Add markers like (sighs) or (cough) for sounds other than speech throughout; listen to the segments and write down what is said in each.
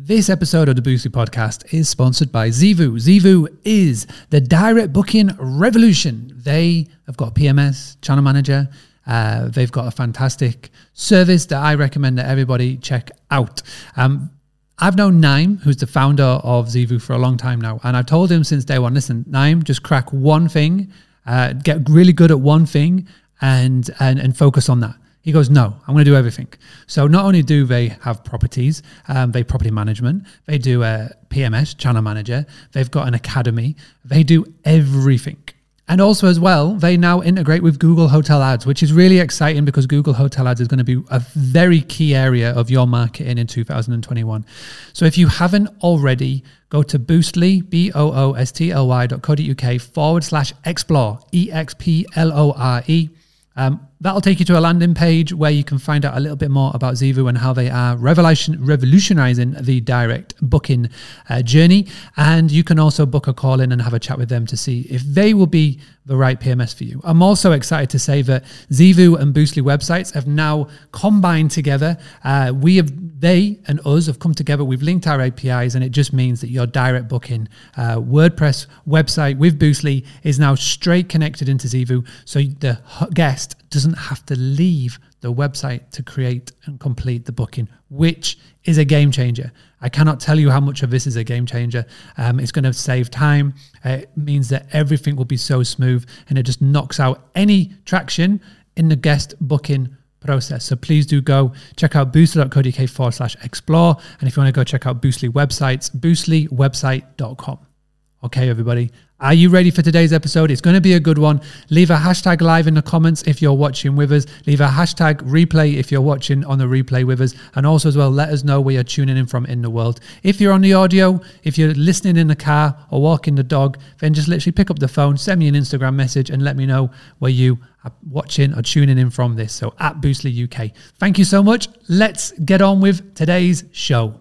This episode of the Boostly podcast is sponsored by Zeevou. Zeevou is the direct booking revolution. They have got PMS, channel manager. Uh, they've got a fantastic service that I recommend that everybody check out. Um, I've known Naim, who's the founder of Zeevou, for a long time now, and I've told him since day one: listen, Naim, just crack one thing, uh, get really good at one thing, and and and focus on that. He goes, no, I'm going to do everything. So not only do they have properties, um, they property management, they do a PMS, channel manager, they've got an academy, they do everything. And also, as well, they now integrate with Google Hotel Ads, which is really exciting because Google Hotel Ads is going to be a very key area of your marketing in 2021. So, if you haven't already, go to boostly, B O O S T L Y dot co dot uk forward slash explore, E X P L O R E. Um, that'll take you to a landing page where you can find out a little bit more about Zeevou and how they are revolution, revolutionizing the direct booking uh, journey. And you can also book a call in and have a chat with them to see if they will be the right PMS for you. I'm also excited to say that Zeevou and Boostly websites have now combined together. Uh, we have, they and us have come together. We've linked our APIs, and it just means that your direct booking uh, WordPress website with Boostly is now straight connected into Zeevou, So the guest doesn't have to leave the website to create and complete the booking, which is a game changer. I cannot tell you how much of this is a game changer. Um, it's going to save time. it means that everything will be so smooth and it just knocks out any traction in the guest booking process. So please do go check out boostly.co.uk forward slash explore. And if you want to go check out Boostly websites, boostlywebsite.com. Okay, everybody, are you ready for today's episode? It's going to be a good one. Leave a hashtag live in the comments if you're watching with us. Leave a hashtag replay if you're watching on the replay with us. And also, as well, let us know where you're tuning in from in the world. If you're on the audio, if you're listening in the car or walking the dog, then just literally pick up the phone, send me an Instagram message, and let me know where you are watching or tuning in from this. So at Boostly UK. Thank you so much. Let's get on with today's show.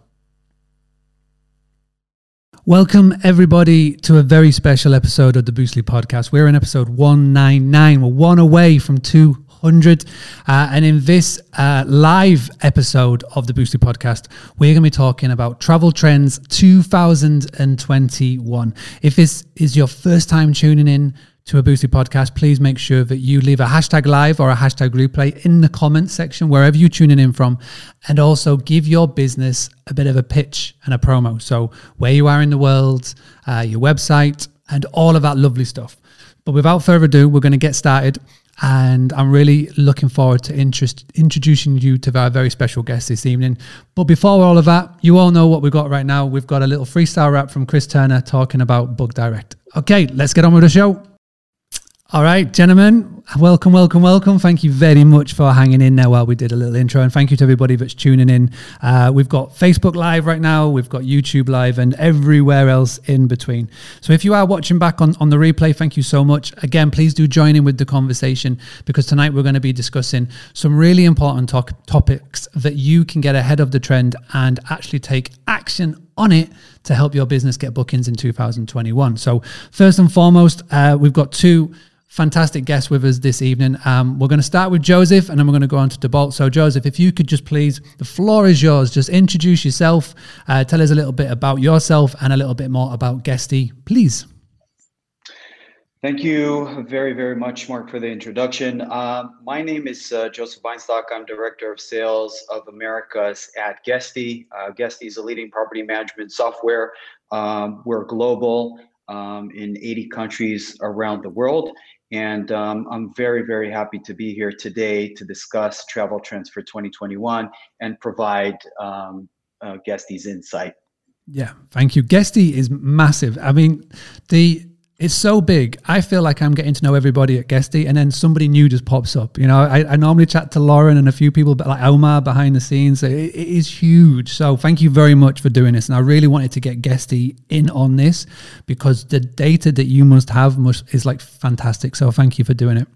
Welcome, everybody, to a very special episode of the Boostly podcast. We're in episode 199. We're one away from 200. Uh, and in this uh, live episode of the Boostly podcast, we're going to be talking about travel trends 2021. If this is your first time tuning in, to a Boostly podcast, please make sure that you leave a hashtag live or a hashtag replay in the comments section, wherever you're tuning in from. And also give your business a bit of a pitch and a promo. So, where you are in the world, uh, your website, and all of that lovely stuff. But without further ado, we're going to get started. And I'm really looking forward to interest, introducing you to our very special guest this evening. But before all of that, you all know what we've got right now. We've got a little freestyle rap from Chris Turner talking about Book Direct. Okay, let's get on with the show. All right, gentlemen, welcome, welcome, welcome. Thank you very much for hanging in there while we did a little intro. And thank you to everybody that's tuning in. Uh, we've got Facebook Live right now, we've got YouTube Live, and everywhere else in between. So if you are watching back on, on the replay, thank you so much. Again, please do join in with the conversation because tonight we're going to be discussing some really important to- topics that you can get ahead of the trend and actually take action on it to help your business get bookings in 2021. So, first and foremost, uh, we've got two fantastic guests with us this evening. Um, we're going to start with Joseph and then we're going to go on to Thibaut. So, Joseph, if you could just please, the floor is yours. Just introduce yourself, uh, tell us a little bit about yourself and a little bit more about Guesty, please. Thank you very, very much, Mark, for the introduction. Uh, my name is uh, Joseph Weinstock. I'm Director of Sales of Americas at Guesty. Uh, Guesty is a leading property management software. Um, we're global um, in 80 countries around the world. And um, I'm very, very happy to be here today to discuss travel trends for 2021 and provide um, uh, Guesty's insight. Yeah, thank you. Guesty is massive. I mean, the it's so big. I feel like I'm getting to know everybody at Guesty, and then somebody new just pops up. You know, I, I normally chat to Lauren and a few people, but like Omar behind the scenes. It, it is huge. So thank you very much for doing this. And I really wanted to get Guesty in on this because the data that you must have must is like fantastic. So thank you for doing it.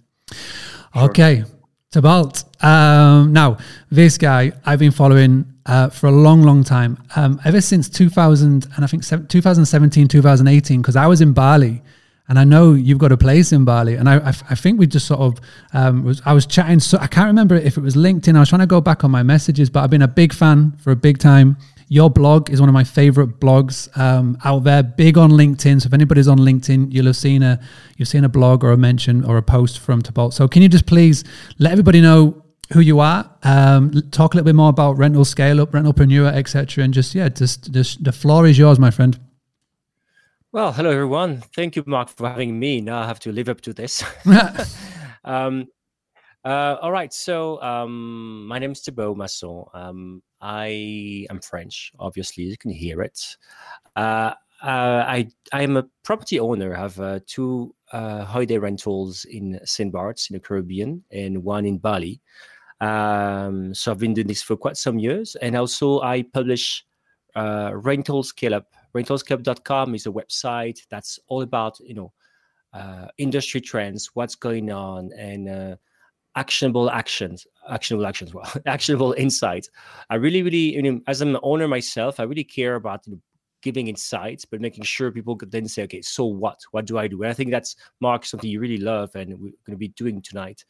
Sure. Okay, Thibaut. Um, now, this guy I've been following uh, for a long, long time, um, ever since 2000, and I think 2017, 2018, because I was in Bali. And I know you've got a place in Bali, and I, I, I think we just sort of um, was. I was chatting, so I can't remember if it was LinkedIn. I was trying to go back on my messages, but I've been a big fan for a big time. Your blog is one of my favorite blogs um, out there. Big on LinkedIn. So if anybody's on LinkedIn, you'll have seen a you've seen a blog or a mention or a post from Thibaut. So can you just please let everybody know who you are, um, talk a little bit more about rental scale up, rentalpreneur, etc., and just yeah, just, just the floor is yours, my friend. Well, hello everyone. Thank you, Mark, for having me. Now I have to live up to this. (laughs) (laughs) um, uh, all right. So um, my name is Thibaut Masson. Um, I am French. Obviously, you can hear it. Uh, uh, I I am a property owner. I have uh, two uh, holiday rentals in St. Bart's in the Caribbean and one in Bali. Um, so I've been doing this for quite some years, and also I publish uh, Rental Scale Up. RentalScaleUp.com is a website that's all about you know uh, industry trends, what's going on, and uh, actionable actions, actionable actions, well, (laughs) actionable insights. I really, really, you know, as an owner myself, I really care about you know, giving insights, but making sure people could then say, okay, so what? What do I do? And I think that's Mark something you really love, and we're going to be doing tonight.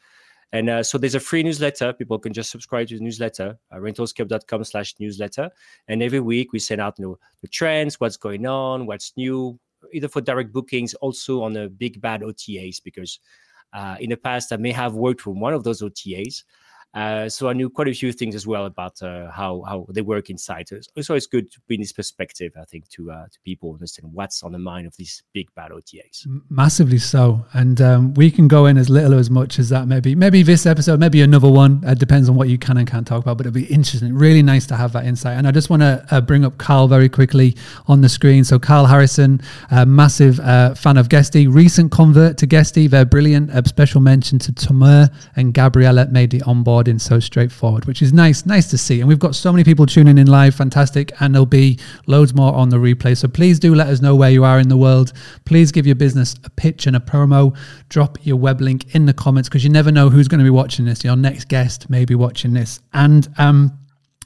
And uh, so there's a free newsletter. People can just subscribe to the newsletter, uh, rentalscale.com slash newsletter. And every week we send out you know, the trends, what's going on, what's new, either for direct bookings, also on the big bad OTAs, because uh, in the past I may have worked for one of those OTAs. Uh, so I knew quite a few things as well about uh, how how they work inside. So it's always good to bring this perspective, I think, to uh, to people understand what's on the mind of these big bad OTAs. Massively so, and um, we can go in as little or as much as that. Maybe maybe this episode, maybe another one. It depends on what you can and can't talk about. But it'll be interesting. Really nice to have that insight. And I just want to uh, bring up Carl very quickly on the screen. So Carl Harrison, massive uh, fan of Guesty, recent convert to Guesty. They're brilliant. A special mention to Tomer and Gabriella made the onboard in so straightforward, which is nice, nice to see. And we've got so many people tuning in live, fantastic. And there'll be loads more on the replay. So please do let us know where you are in the world. Please give your business a pitch and a promo. Drop your web link in the comments because you never know who's going to be watching this. Your next guest may be watching this. And um,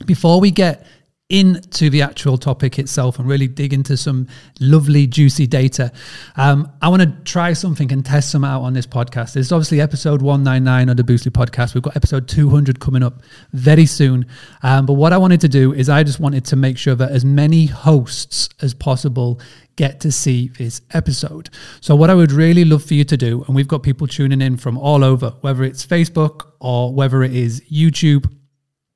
before we get into the actual topic itself and really dig into some lovely, juicy data. Um, I want to try something and test some out on this podcast. This is obviously episode 199 of the Boostly podcast. We've got episode 200 coming up very soon. Um, but what I wanted to do is I just wanted to make sure that as many hosts as possible get to see this episode. So, what I would really love for you to do, and we've got people tuning in from all over, whether it's Facebook or whether it is YouTube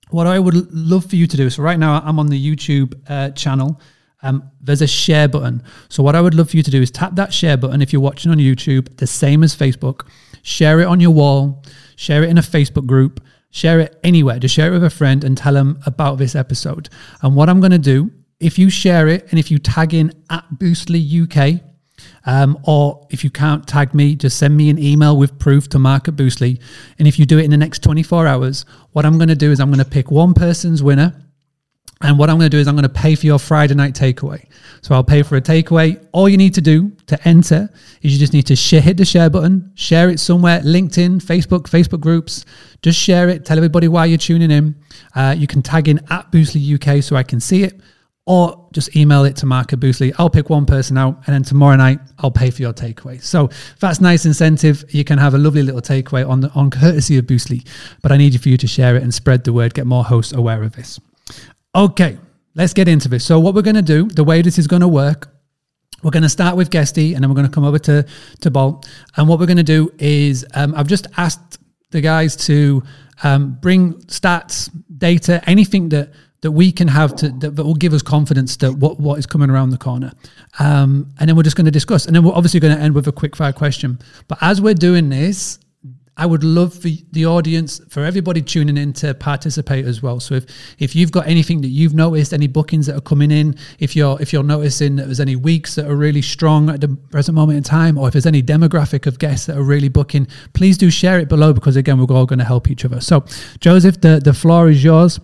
what I would love for you to do. So right now I'm on the YouTube uh, channel. Um, there's a share button. So what I would love for you to do is tap that share button if you're watching on YouTube, the same as Facebook. Share it on your wall. Share it in a Facebook group. Share it anywhere. Just share it with a friend and tell them about this episode. And what I'm going to do, if you share it and if you tag in at Boostly UK, um, or if you can't tag me, just send me an email with proof to Mark at Boostly. And if you do it in the next 24 hours, what I'm going to do is I'm going to pick one person's winner. And what I'm going to do is I'm going to pay for your Friday night takeaway. So I'll pay for a takeaway. All you need to do to enter is you just need to share, hit the share button, share it somewhere, LinkedIn, Facebook, Facebook groups. Just share it. Tell everybody why you're tuning in. Uh, you can tag in at Boostly UK so I can see it or just email it to Mark Boostly. I'll pick one person out, and then tomorrow night I'll pay for your takeaway. So that's nice incentive. You can have a lovely little takeaway on the, on courtesy of Boostly. But I need you for you to share it and spread the word, get more hosts aware of this. Okay, let's get into this. So what we're going to do, the way this is going to work, we're going to start with Guesty, and then we're going to come over to to Bolt. And what we're going to do is, um, I've just asked the guys to um, bring stats, data, anything that that we can have to that, that will give us confidence that what, what is coming around the corner. Um, and then we're just going to discuss. And then we're obviously going to end with a quick fire question. But as we're doing this, I would love for the audience, for everybody tuning in to participate as well. So if if you've got anything that you've noticed, any bookings that are coming in, if you're if you're noticing that there's any weeks that are really strong at the present moment in time, or if there's any demographic of guests that are really booking, please do share it below because again we're all going to help each other. So Joseph, the the floor is yours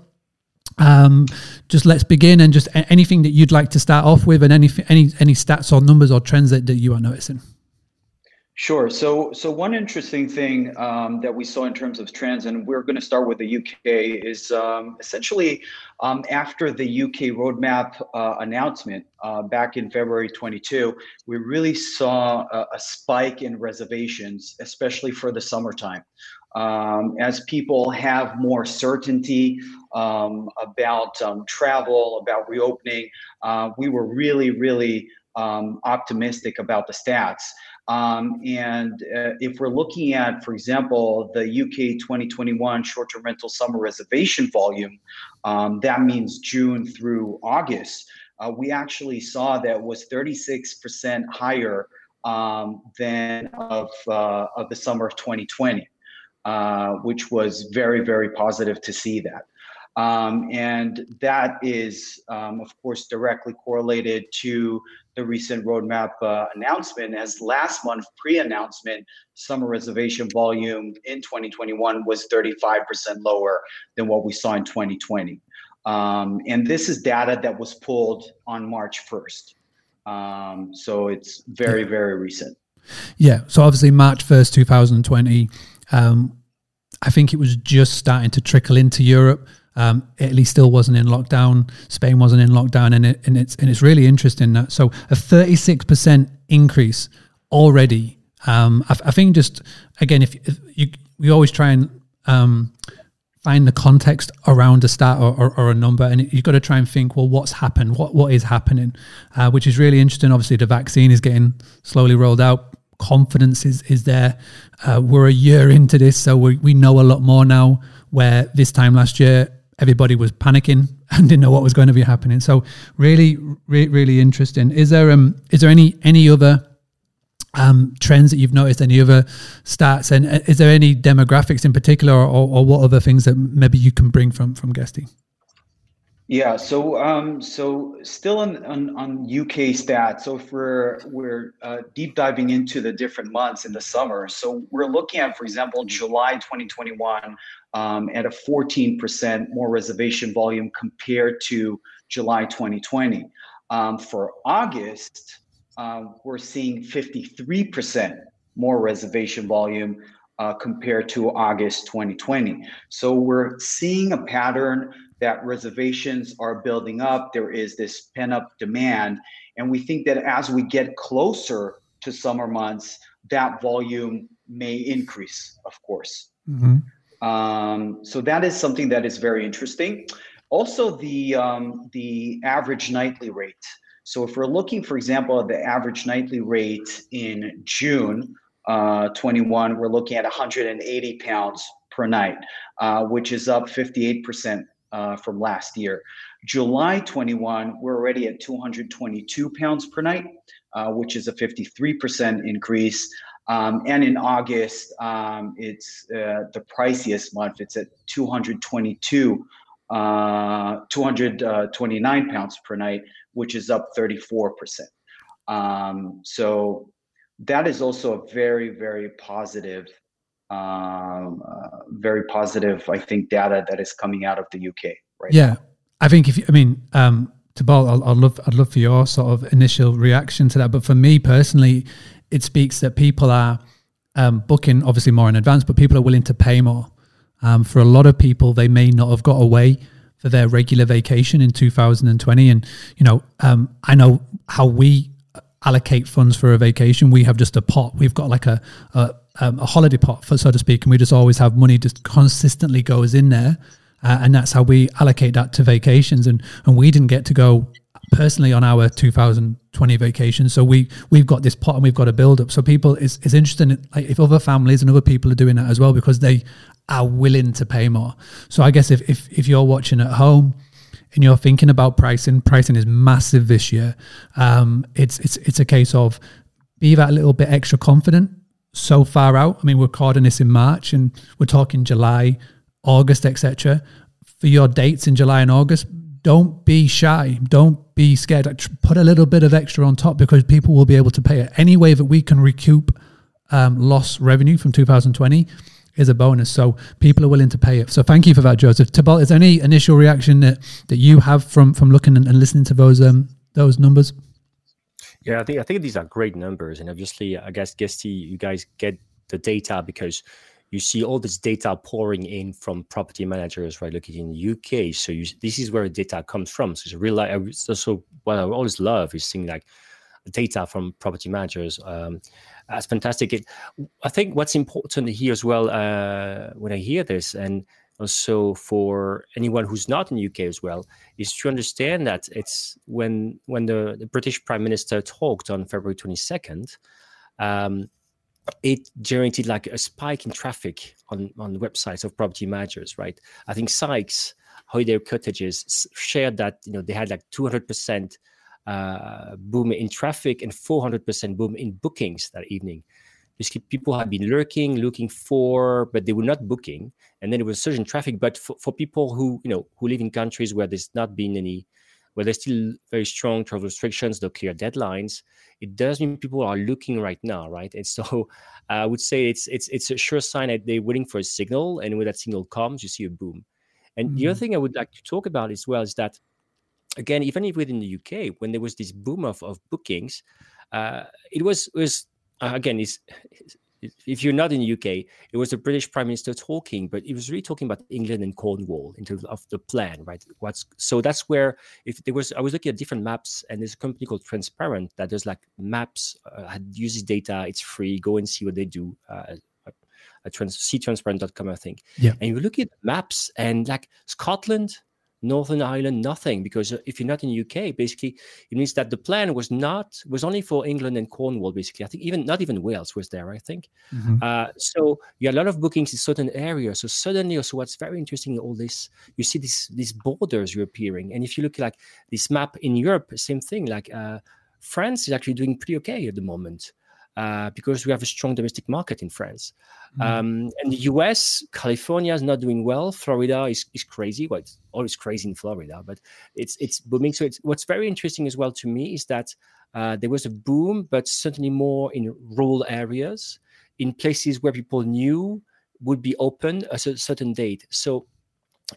um, just let's begin and just anything that you'd like to start off with and any any any stats or numbers or trends that, that you are noticing Sure. So, so one interesting thing um, that we saw in terms of trends, and we're going to start with the UK, is um, essentially um, after the UK roadmap uh, announcement uh, back in February 22, we really saw a, a spike in reservations, especially for the summertime. um, as people have more certainty um, about um, travel, about reopening, uh, we were really, really um, optimistic about the stats. Um, and uh, if we're looking at, for example, the UK 2021 short-term rental summer reservation volume, um, that means June through August, uh, we actually saw that was 36% higher um, than of, uh, of the summer of 2020, uh, which was very, very positive to see that. Um, and that is, um, of course, directly correlated to the recent roadmap uh, announcement. As last month pre-announcement, summer reservation volume in 2021 was 35% lower than what we saw in 2020. Um, and this is data that was pulled on March 1st. Um, so it's very, very recent. Yeah. So obviously, March 1st, 2020, um, I think it was just starting to trickle into Europe. Um, Italy still wasn't in lockdown. Spain wasn't in lockdown, and, it, and it's and it's really interesting that so a thirty six percent increase already. Um, I, I, think just again, if, if, you we always try and um, find the context around a stat or, or, or a number, and you've got to try and think, well, what's happened? What what is happening? Uh, which is really interesting. Obviously, the vaccine is getting slowly rolled out. Confidence is is there. Uh, we're a year into this, so we we know a lot more now. Where this time last year, everybody was panicking (laughs) and didn't know what was going to be happening. So really, really, really interesting. Is there um is there any any other um, trends that you've noticed, any other stats, and uh, is there any demographics in particular, or, or what other things that maybe you can bring from from Guesty? Yeah, so um, so still on, on, on UK stats. So for we're uh, deep diving into the different months in the summer, so we're looking at, for example, July 2021 um, at a 14% more reservation volume compared to July 2020. Um, for August, uh, we're seeing 53% more reservation volume uh, compared to August 2020. So we're seeing a pattern that reservations are building up. There is this pent up demand. And we think that as we get closer to summer months, that volume may increase, of course. Mm-hmm. Um, so that is something that is very interesting. Also, the um, the average nightly rate. So if we're looking, for example, at the average nightly rate in June uh, 21, we're looking at 180 pounds per night, uh, which is up 58% uh, from last year. July 21, we're already at 222 pounds per night, uh, which is a 53% increase. Um, and in August, um, it's uh, the priciest month. It's at 222, uh, 229 pounds per night, which is up 34%. Um, so that is also a very, very positive, um, uh, very positive, I think, data that is coming out of the UK. Right. Yeah, now. I think if you, I mean, um, Thibaut, I'd, I'd love, I'd love for your sort of initial reaction to that. But for me personally, it speaks that people are um, booking obviously more in advance, but people are willing to pay more. Um, for a lot of people, they may not have got away for their regular vacation in 2020. And, you know, um, I know how we allocate funds for a vacation. We have just a pot. We've got like a, a, um, a holiday pot, for, so to speak, and we just always have money just consistently goes in there. Uh, and that's how we allocate that to vacations. And, and we didn't get to go personally on our 2020 vacation. So we we've got this pot and we've got a build up. So people it's it's interesting like if other families and other people are doing that as well because they are willing to pay more. So I guess if if, if you're watching at home and you're thinking about pricing, pricing is massive this year. Um, it's it's it's a case of be that little bit extra confident so far out. I mean, we're recording this in March and we're talking July, August, etc. For your dates in July and August, don't be shy. Don't be scared. Put a little bit of extra on top because people will be able to pay it. Any way that we can recoup um, lost revenue from 2020 is a bonus. So people are willing to pay it. So thank you for that, Joseph. Thibaut, is there any initial reaction that, that you have from from looking and, and listening to those um, those numbers? Yeah, I think I think these are great numbers, and obviously, I guess Guesty, you guys get the data because you see all this data pouring in from property managers, right? Looking in the UK. So you, this is where data comes from. So it's a real. It's also what I always love is seeing like data from property managers. Um, that's fantastic. It, I think what's important here as well uh, when I hear this, and also for anyone who's not in the UK as well, is to understand that it's when when the, the British Prime Minister talked on February 22nd, um, it generated like a spike in traffic on on the websites of property managers, right? I think Sykes Holiday Cottages shared that you know they had like 200 percent uh, boom in traffic and 400 percent boom in bookings that evening basically people have been lurking looking for but they were not booking and then it was surge in traffic but for, for people who you know who live in countries where there's not been any where there's still very strong travel restrictions no clear deadlines it does mean people are looking right now right and so (laughs) i would say it's it's it's a sure sign that they're waiting for a signal and when that signal comes you see a boom and mm-hmm. the other mm-hmm. thing i would like to talk about as well is that again even if within the uk when there was this boom of, of bookings uh, it was was uh, again, is (sighs) if you're not in the UK, it was the British Prime Minister talking, but he was really talking about England and Cornwall in terms of the plan, right? What's so that's where if there was I was looking at different maps, and there's a company called Transparent that does like maps, uh, uses data, it's free. Go and see what they do. Uh, at trans- seetransparent.com, I think. Yeah. And you look at maps and like Scotland, Northern Ireland, nothing. Because uh, if you're not in the UK, basically, it means that the plan was not was only for England and Cornwall. Basically, I think even not even Wales was there. I think. Mm-hmm. Uh, so you had a lot of bookings in certain areas. So suddenly, also what's very interesting in all this, you see these these borders reappearing. And if you look like this map in Europe, same thing. Like uh, France is actually doing pretty okay at the moment. Uh, because we have a strong domestic market in France. Mm-hmm. Um, and the US, California is not doing well. Florida is, is crazy. Well, it's always crazy in Florida, but it's it's booming. So it's, what's very interesting as well to me is that uh, there was a boom, but certainly more in rural areas, in places where people knew would be open a certain date. So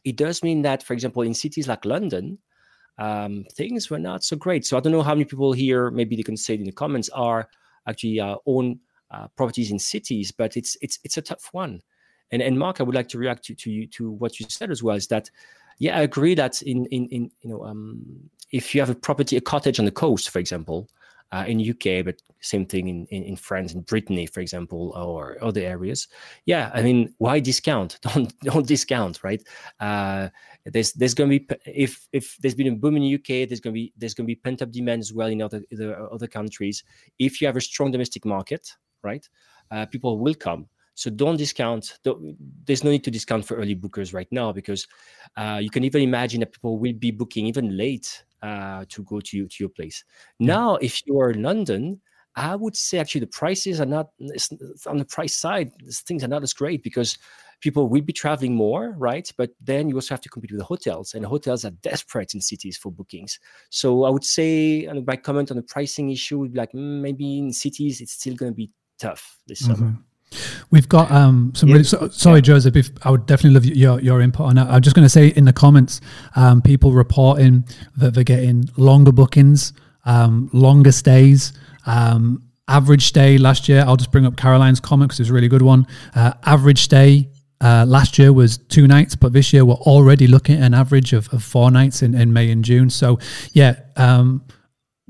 it does mean that, for example, in cities like London, um, things were not so great. So I don't know how many people here, maybe they can say it in the comments, are actually uh, own uh, properties in cities, but it's it's it's a tough one. And and Mark, I would like to react to to you to what you said as well. Is that yeah, I agree that in in in you know um, if you have a property, a cottage on the coast, for example, uh, in UK, but same thing in, in, in France, in Brittany, for example, or other areas. Yeah, I mean, why discount? (laughs) Don't don't discount, right? Uh, there's there's going to be if if there's been a boom in the UK, there's going to be there's going to be pent up demand as well in other the other countries. If you have a strong domestic market, right, uh, people will come. So don't discount. Don't, there's no need to discount for early bookers right now because uh, you can even imagine that people will be booking even late uh, to go to, to your place. Now, if you are in London, I would say actually the prices are not on the price side. Things are not as great because people will be traveling more, right? But then you also have to compete with the hotels, and the hotels are desperate in cities for bookings. So I would say, and my comment on the pricing issue would be like mm, maybe in cities it's still going to be tough this mm-hmm. summer. We've got um, some really. So, sorry, Joseph. If I would definitely love your your input on that. I'm just going to say in the comments, um, people reporting that they're getting longer bookings, um, longer stays. Um, average stay last year. I'll just bring up Caroline's comment because it's a really good one. Uh, average stay uh, last year was two nights, but this year we're already looking at an average of, of four nights in, in May and June. So yeah, um,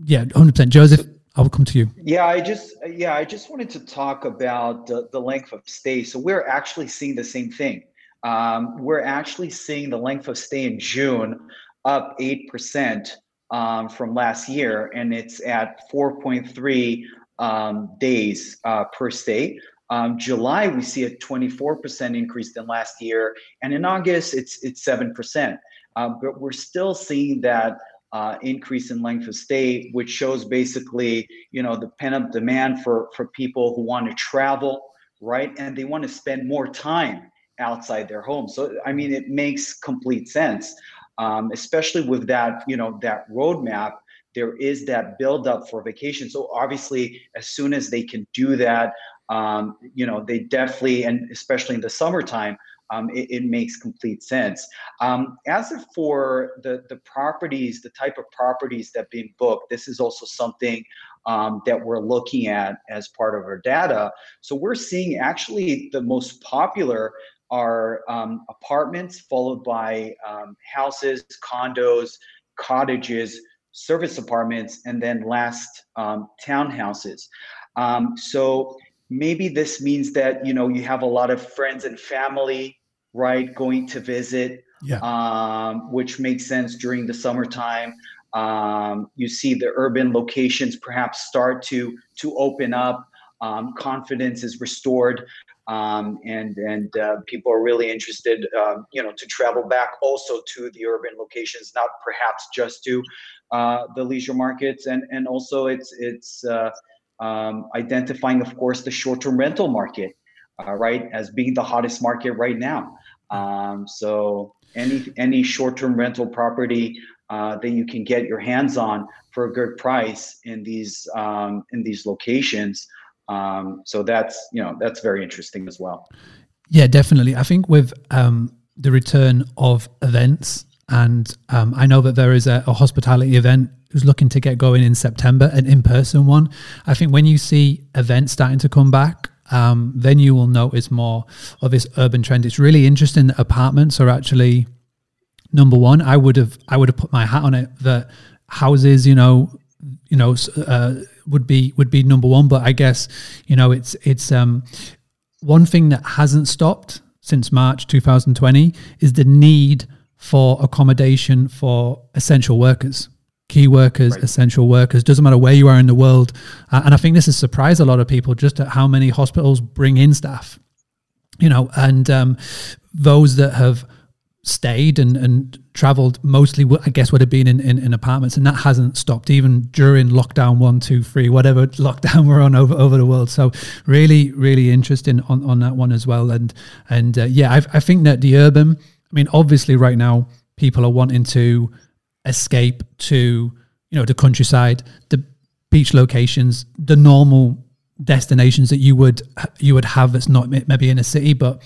yeah, hundred percent. Joseph. I will come to you. Yeah, I just yeah, I just wanted to talk about the, the length of stay. So we're actually seeing the same thing. Um, we're actually seeing the length of stay in June up eight percent um, from last year, and it's at four point three um, days uh, per stay. Um, July we see a twenty four percent increase than last year, and in August it's it's seven percent. Uh, but we're still seeing that uh, increase in length of stay, which shows basically, you know, the pent up demand for for people who want to travel, right, and they want to spend more time outside their home. So, I mean, it makes complete sense, um, especially with that, you know, that roadmap. There is that build up for vacation. So obviously, as soon as they can do that, um, you know, they definitely, and especially in the summertime, um, it, it, makes complete sense. Um, as for the, the properties, the type of properties that being booked, this is also something um, that we're looking at as part of our data. So we're seeing actually the most popular are um, apartments, followed by um, houses, condos, cottages, service apartments, and then last um, townhouses. So maybe this means that you know you have a lot of friends and family, right, going to visit, yeah. um, which makes sense during the summertime. Um, you see the urban locations perhaps start to to open up. Um, confidence is restored um, and and uh, people are really interested, um, you know, to travel back also to the urban locations, not perhaps just to uh, the leisure markets, and and also it's it's uh, um, identifying, of course, the short-term rental market, uh, right, as being the hottest market right now. Um, so any any short-term rental property uh, that you can get your hands on for a good price in these um, in these locations. Um, so that's you know that's very interesting as well. Yeah, definitely. I think with um, the return of events, and um, I know that there is a, a hospitality event who's looking to get going in September, an in-person one. I think when you see events starting to come back, um, then you will notice more of this urban trend. It's really interesting that apartments are actually number one. I would have I would have put my hat on it that houses, you know, you know, uh, would be would be number one. But I guess you know it's it's um, one thing that hasn't stopped since March 2020 is the need for accommodation for essential workers key workers, right. essential workers, doesn't matter where you are in the world. Uh, and I think this has surprised a lot of people just at how many hospitals bring in staff, you know, and um, those that have stayed and, and traveled mostly i guess would have been in, in, in, apartments and that hasn't stopped even during lockdown one two three whatever (laughs) lockdown we're on over, over the world so really really interesting on, on that one as well and and uh, yeah I, I think that the urban i mean obviously right now people are wanting to escape to you know the countryside the beach locations the normal destinations that you would you would have that's not maybe in a city but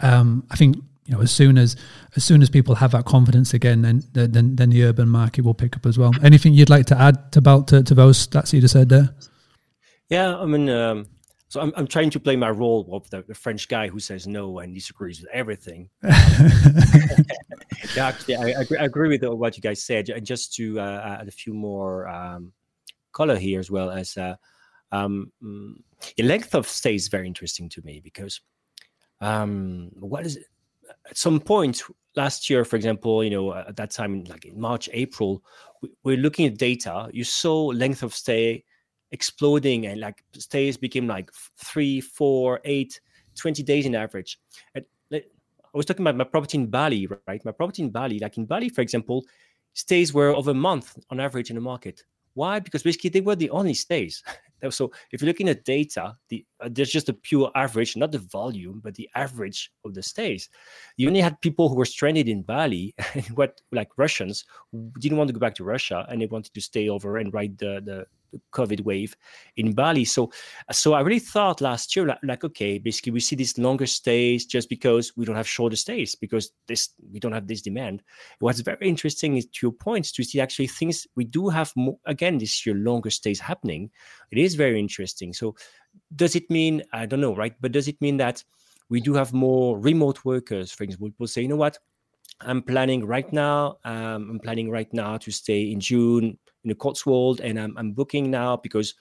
um, I think you know as soon as as soon as people have that confidence again then then then the urban market will pick up as well. Anything you'd like to add to about to, to those stats you just said there? Yeah i mean um, so I'm, I'm trying to play my role of the, the, french guy who says no and disagrees with everything. (laughs) (laughs) Yeah actually I, I, agree, I, agree, with what you guys said. And just to uh, add a few more um, color here as well as uh, um, mm, the length of stay is very interesting to me because um, what is it? At some point last year, for example, you know, at that time, like in March, April, we, are looking at data. You saw length of stay exploding and like stays became like three, four, eight, 20 days in average. And I was talking about my property in Bali, right? My property in Bali, like in Bali, for example, stays were over a month on average in the market. Why? Because basically they were the only stays. (laughs) So if you're looking at data, the uh, there's just a pure average, not the volume, but the average of the stays. You only had people who were stranded in Bali, (laughs) what like Russians who didn't want to go back to Russia and they wanted to stay over and ride the the COVID wave in Bali. So, so I really thought last year, like, like, okay, basically we see these longer stays just because we don't have shorter stays because this we don't have this demand. What's very interesting is to your point to see actually things we do have more again this year longer stays happening. It is very interesting. So, does it mean I don't know, right? But does it mean that we do have more remote workers? For example, people say, you know what? I'm planning right now. Um, I'm planning right now to stay in June in the Cotswold, and I'm, I'm booking now because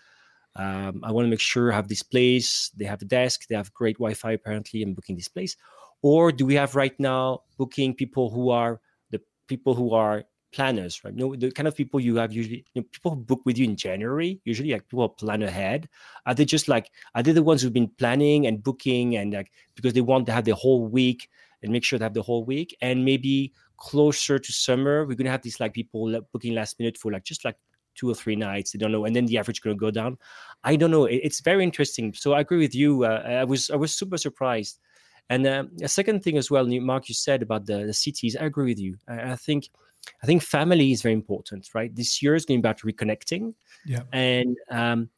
um, I want to make sure I have this place. They have a desk. They have great Wi-Fi. Apparently, I'm booking this place. Or do we have right now booking people who are the people who are planners, right? You know, the kind of people you have usually, you know, people who book with you in January, usually like people plan ahead. Are they just like, are they the ones who've been planning and booking and like, because they want to have the whole week and make sure they have the whole week and maybe closer to summer, we're gonna have these like people booking last minute for like just like two or three nights. They don't know, and then the average gonna go down. I don't know. It's very interesting. So I agree with you. Uh, I was I was super surprised. And uh, a second thing as well, Mark, you said about the, the cities. I agree with you. I, I, think I think family is very important, right? This year is going about reconnecting. Yeah. And um,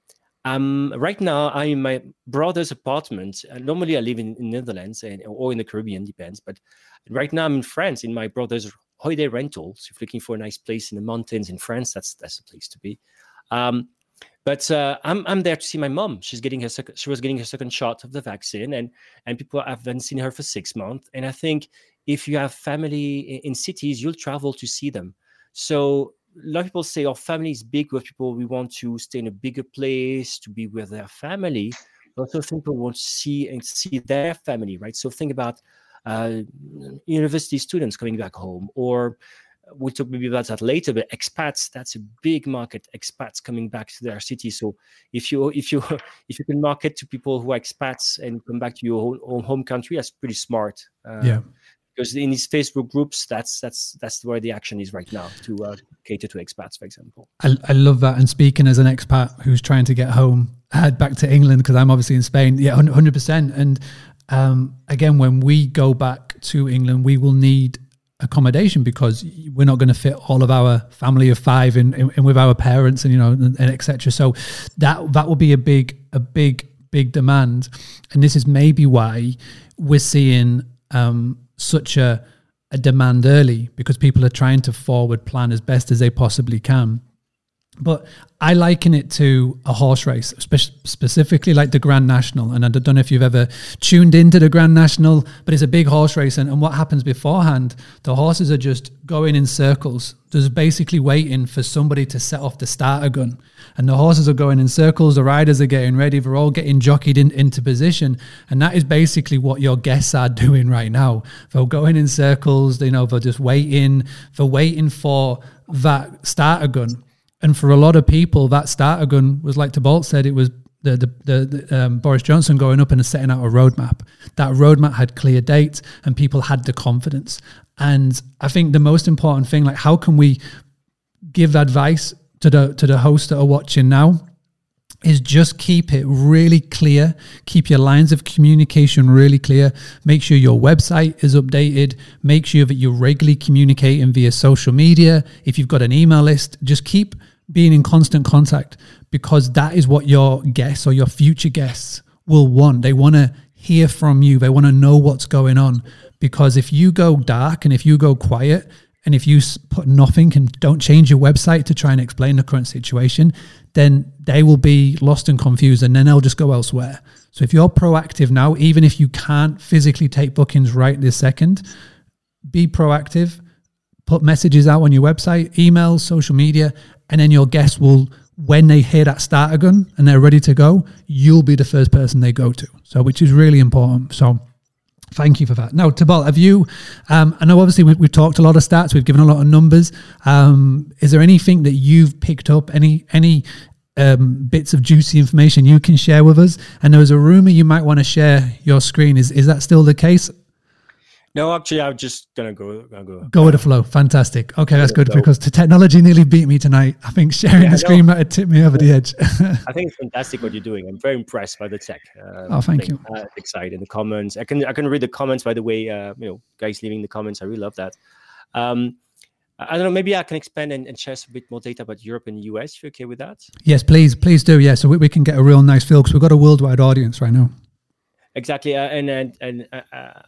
um, right now, I'm in my brother's apartment. Uh, normally, I live in, in Netherlands and, or in the Caribbean, depends. But right now, I'm in France in my brother's holiday rental. So, if you're looking for a nice place in the mountains in France, that's that's the place to be. Um, but uh, I'm I'm there to see my mom. She's getting her second. She was getting her second shot of the vaccine, and and people haven't seen her for six months. And I think if you have family in, in cities, you'll travel to see them. So lot of people say our family is big with people. We want to stay in a bigger place to be with their family. But also people want to see and see their family right? So think about uh, university students coming back home or we'll talk maybe about that later but expats that's a big market expats coming back to their city. So if you if you (laughs) if you can market to people who are expats and come back to your own, home country that's pretty smart uh, yeah because in these Facebook groups, that's that's that's where the action is right now to uh, cater to expats, for example. I, I love that. And speaking as an expat who's trying to get home, head back to England because I'm obviously in Spain. Yeah, hundred percent. And um, again, when we go back to England, we will need accommodation because we're not going to fit all of our family of five in, in, in with our parents and you know and, and etc. So that that will be a big a big big demand, and this is maybe why we're seeing um, such a, a demand early because people are trying to forward plan as best as they possibly can. But I liken it to a horse race, spe- specifically like the Grand National. And I don't know if you've ever tuned into the Grand National, but it's a big horse race. And, and what happens beforehand, the horses are just going in circles, just basically waiting for somebody to set off the starter gun. And the horses are going in circles, the riders are getting ready, they're all getting jockeyed in, into position. And that is basically what your guests are doing right now. They're going in circles, you know, they're just waiting, they're waiting for that starter gun and for a lot of people, that starter gun was like Thibaut said, it was the the, the, the um, Boris Johnson going up and setting out a roadmap. That roadmap had clear dates, and people had the confidence. And I think the most important thing, like, how can we give advice to the to the hosts that are watching now? is just keep it really clear. Keep your lines of communication really clear. Make sure your website is updated. Make sure that you're regularly communicating via social media. If you've got an email list, just keep being in constant contact because that is what your guests or your future guests will want. They want to hear from you. They want to know what's going on because if you go dark and if you go quiet, and if you put nothing and don't change your website to try and explain the current situation, then they will be lost and confused and then they'll just go elsewhere. So if you're proactive now, even if you can't physically take bookings right this second, be proactive, put messages out on your website, emails, social media, and then your guests will, when they hear that starter gun and they're ready to go, you'll be the first person they go to. So, which is really important. So, Thank you for that. Now, Thibaut, have you? Um, I know obviously we, have talked a lot of stats, we've given a lot of numbers. Um, is there anything that you've picked up? Any any um, bits of juicy information you can share with us? And there was a rumor you might want to share your screen. Is is that still the case? No, actually, I'm just gonna go. Gonna go. Go with the flow. Fantastic. Okay, that's good because the technology nearly beat me tonight. I think sharing yeah, the screen might have tipped me over the edge. (laughs) I think it's fantastic what you're doing. I'm very impressed by the tech. Uh, oh, thank thing. you. Uh, excited in the comments. I can I can read the comments. By the way, uh, you know, guys leaving the comments. I really love that. Um, I don't know. Maybe I can expand and, and, share a bit more data about Europe and US. If you're okay with that. Yes, please, please do. Yeah, so we, we can get a real nice feel because we've got a worldwide audience right now. Exactly, uh, and and and. Uh, uh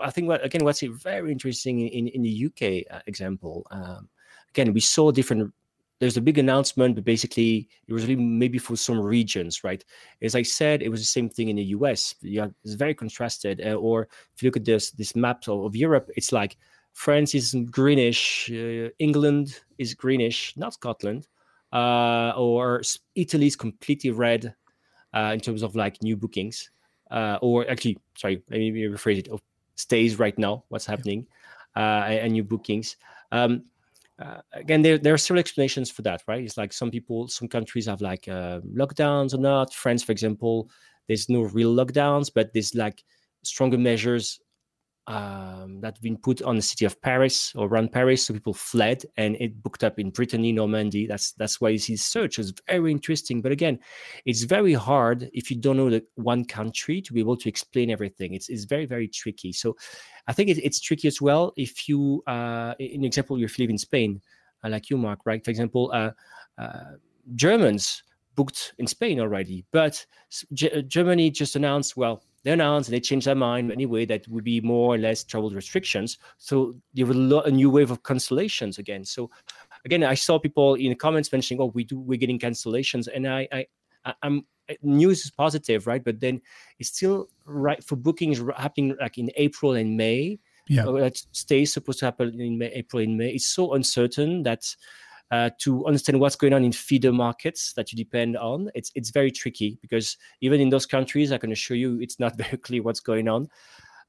I think what again what's very interesting in, in the UK uh, example. Um, again, we saw different. There's a big announcement, but basically it was really maybe for some regions, right? As I said, it was the same thing in the US. It's very contrasted. Uh, or if you look at this this map of, of Europe, it's like France is greenish, uh, England is greenish, not Scotland, uh, or Italy is completely red uh, in terms of like new bookings. Uh, or actually, sorry, let me rephrase it stays right now, what's happening, uh, and new bookings. Um, uh, again, there, there are several explanations for that, right? It's like some people, some countries have like uh, lockdowns or not. France, for example, there's no real lockdowns, but there's like stronger measures um, that been put on the city of Paris or around Paris, so people fled, and it booked up in Brittany, Normandy. That's that's why you see search is very interesting. But again, it's very hard if you don't know the one country to be able to explain everything. It's it's very very tricky. So I think it, it's tricky as well if you, uh, in example, you live in Spain, uh, like you, Mark, right? For example, uh, uh, Germans booked in Spain already, but G- Germany just announced, well, they announced and they changed their mind anyway that would be more or less travel restrictions. So there was a, a new wave of cancellations again. So again, I saw people in the comments mentioning, "Oh, we do we're getting cancellations," and I, I, I am news is positive, right? But then it's still right for bookings happening like in April and May. Yeah, that stays supposed to happen in May, April and May. It's so uncertain that uh, to understand what's going on in feeder markets that you depend on. It's it's very tricky because even in those countries, I can assure you, it's not (laughs) very clear what's going on.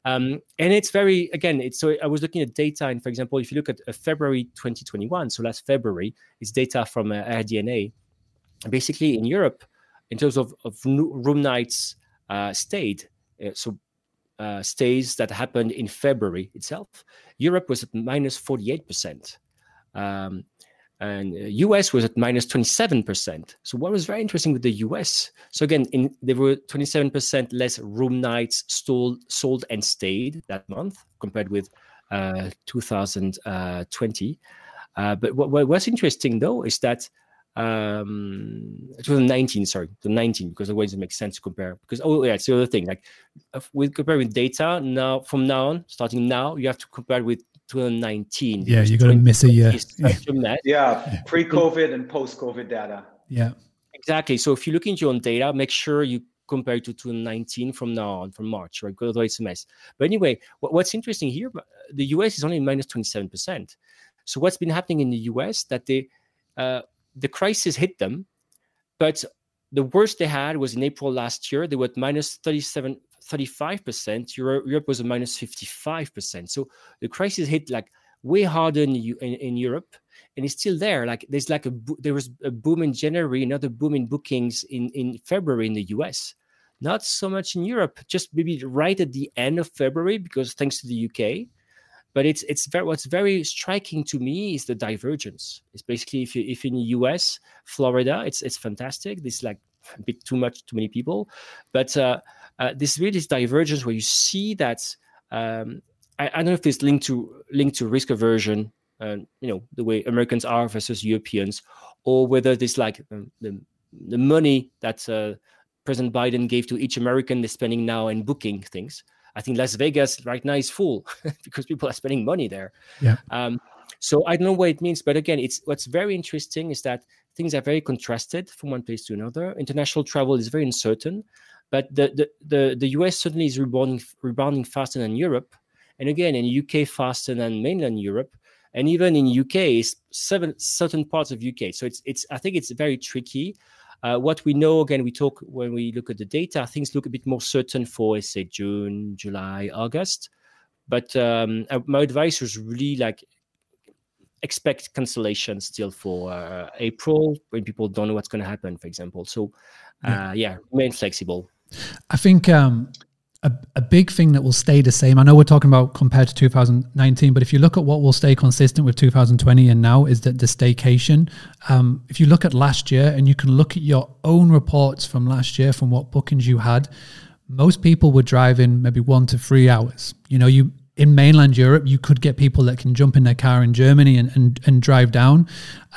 Um, and it's very again. It's so I was looking at data, and for example, if you look at uh, February 2021, so last February, it's data from uh, AirDNA. Basically, in Europe, in terms of, of room nights uh, stayed, uh, so uh, stays that happened in February itself, Europe was at minus 48 percent. Um, and US uh, was at minus 27%. So what was very interesting with the US? So again, in, there were 27% less room nights sold, sold and stayed that month compared with uh, 2020. Uh, but what, what's interesting though is that um 2019 sorry the 19 because otherwise it makes sense to compare because oh yeah it's the other thing like with comparing data now from now on starting now you have to compare with 2019. Yeah, you're going to miss a year. Yeah. yeah, pre-COVID and post-COVID data. Yeah, exactly. So if you look into your own data, make sure you compare it to 2019 from now on, from March, right? Because it's a mess. But anyway, what's interesting here, the US is only minus 27%. So what's been happening in the US that they uh, the crisis hit them, but the worst they had was in April last year. They were at minus 37 35%. Europe was a minus 55%. So the crisis hit like way harder in, in, in, Europe and it's still there. Like there's like a, there was a boom in January, another boom in bookings in, in February in the US. Not so much in Europe, just maybe right at the end of February because thanks to the UK. But it's it's very what's very striking to me is the divergence. It's basically if you if in the US, Florida, it's it's fantastic. This like a bit too much, too many people. But uh, uh, this really is divergence where you see that um, I, I, don't know if it's linked to linked to risk aversion, and you know the way Americans are versus Europeans, or whether this like um, the the money that uh, President Biden gave to each American they're spending now in booking things. I think Las Vegas right now is full (laughs) because people are spending money there. Yeah. Um, so I don't know what it means, but again, it's what's very interesting is that things are very contrasted from one place to another. International travel is very uncertain, but the the the, the US certainly is rebounding rebounding faster than Europe, and again in UK faster than mainland Europe, and even in UK is seven certain parts of UK. So it's it's I think it's very tricky. Uh, what we know again, we talk when we look at the data, things look a bit more certain for say June, July, August. But um, uh, my advice was really like expect cancellation still for uh, April when people don't know what's going to happen, for example. So, uh, yeah. yeah, remain flexible. I think um, a, a big thing that will stay the same. I know we're talking about compared to 2019, but if you look at what will stay consistent with 2020 and now is that the staycation. Um, if you look at last year and you can look at your own reports from last year, from what bookings you had, most people were driving maybe one to three hours. You know, you in mainland Europe, you could get people that can jump in their car in Germany and and, and drive down.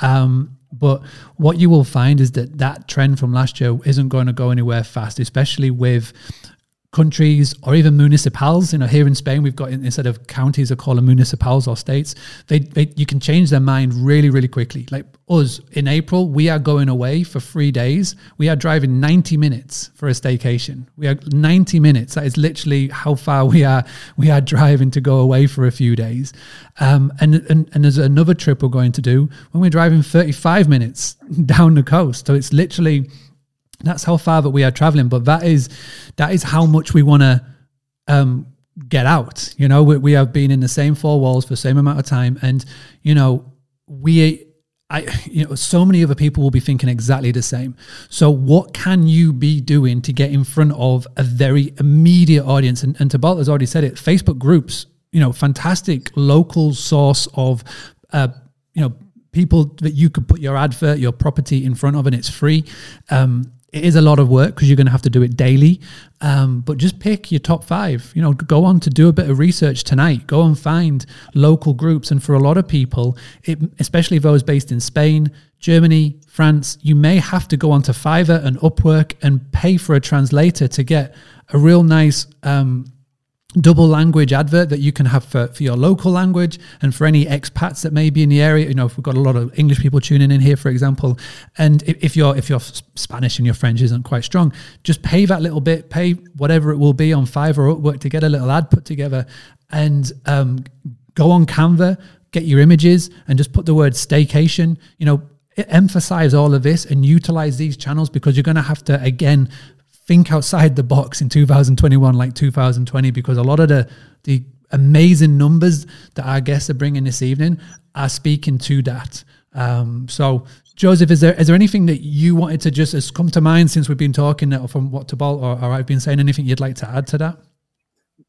Um, but what you will find is that that trend from last year isn't going to go anywhere fast, especially with countries or even municipals. You know, here in Spain, we've got instead of counties, I call them municipals or states. They, they, you can change their mind really, really quickly. Like us in April, we are going away for three days. We are driving 90 minutes for a staycation. We are 90 minutes. That is literally how far we are. We are driving to go away for a few days. Um, and, and and there's another trip we're going to do when we're driving 35 minutes (laughs) down the coast. So it's literally that's how far that we are traveling but that is that is how much we want to um, get out you know we, we have been in the same four walls for the same amount of time and you know we I, you know, so many other people will be thinking exactly the same. So, what can you be doing to get in front of a very immediate audience? And, and Thibaut has already said it. Facebook groups, you know, fantastic local source of, uh, you know, people that you could put your advert, your property in front of, and it's free. Um, it is a lot of work because you're going to have to do it daily. Um, but just pick your top five. You know, go on to do a bit of research tonight. Go and find local groups. And for a lot of people, it, especially those based in Spain, Germany, France, you may have to go onto Fiverr and Upwork and pay for a translator to get a real nice um, double language advert that you can have for, for your local language and for any expats that may be in the area you know if we've got a lot of english people tuning in here for example and if, if you're if your spanish and your french isn't quite strong just pay that little bit pay whatever it will be on fiverr or upwork to get a little ad put together and um, go on canva get your images and just put the word staycation. You know, emphasize all of this and utilize these channels because you're going to have to again think outside the box in 2021 like 2020 because a lot of the the amazing numbers that our guests are bringing this evening are speaking to that. Um, so, Joseph, is there is there anything that you wanted to just has come to mind since we've been talking from what to or, or I've been saying? Anything you'd like to add to that?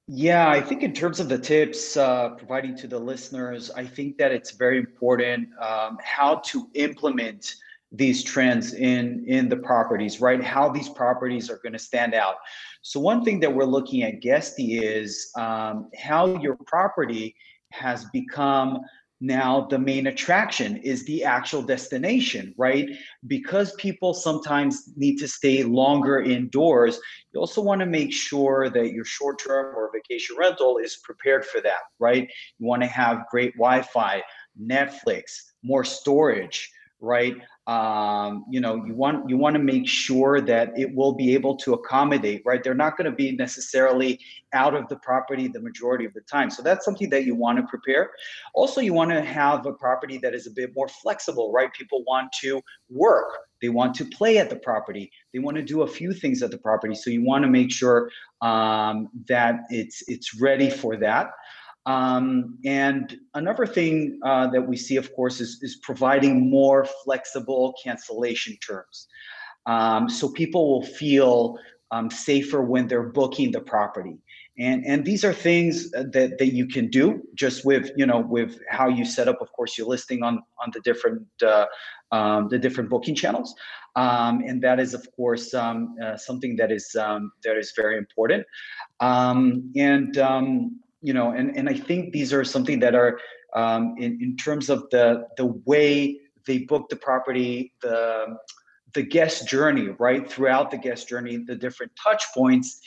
Yeah, I think in terms of the tips uh, providing to the listeners, I think that it's very important um, how to implement these trends in in the properties, right? How these properties are going to stand out. So one thing that we're looking at, Guesty, is um, how your property has become now the main attraction is the actual destination right because people sometimes need to stay longer indoors you also want to make sure that your short term or vacation rental is prepared for that right you want to have great wi-fi netflix more storage right? Um, you know you want you want to make sure that it will be able to accommodate right? They're not going to be necessarily out of the property the majority of the time. So that's something that you want to prepare. Also you want to have a property that is a bit more flexible right? People want to work. They want to play at the property. They want to do a few things at the property. So you want to make sure um, that it's it's ready for that um, and another thing uh, that we see, of course, is, is providing more flexible cancellation terms. Um, so people will feel um, safer when they're booking the property. And, and these are things that, that you can do just with you know with how you set up of course your listing on on the different uh, um, the different booking channels um, and that is of course um, uh, something that is that is very important and you know, and, and I think these are something that are um, in, in terms of the the way they book the property, the the guest journey, right? Throughout the guest journey, the different touch points.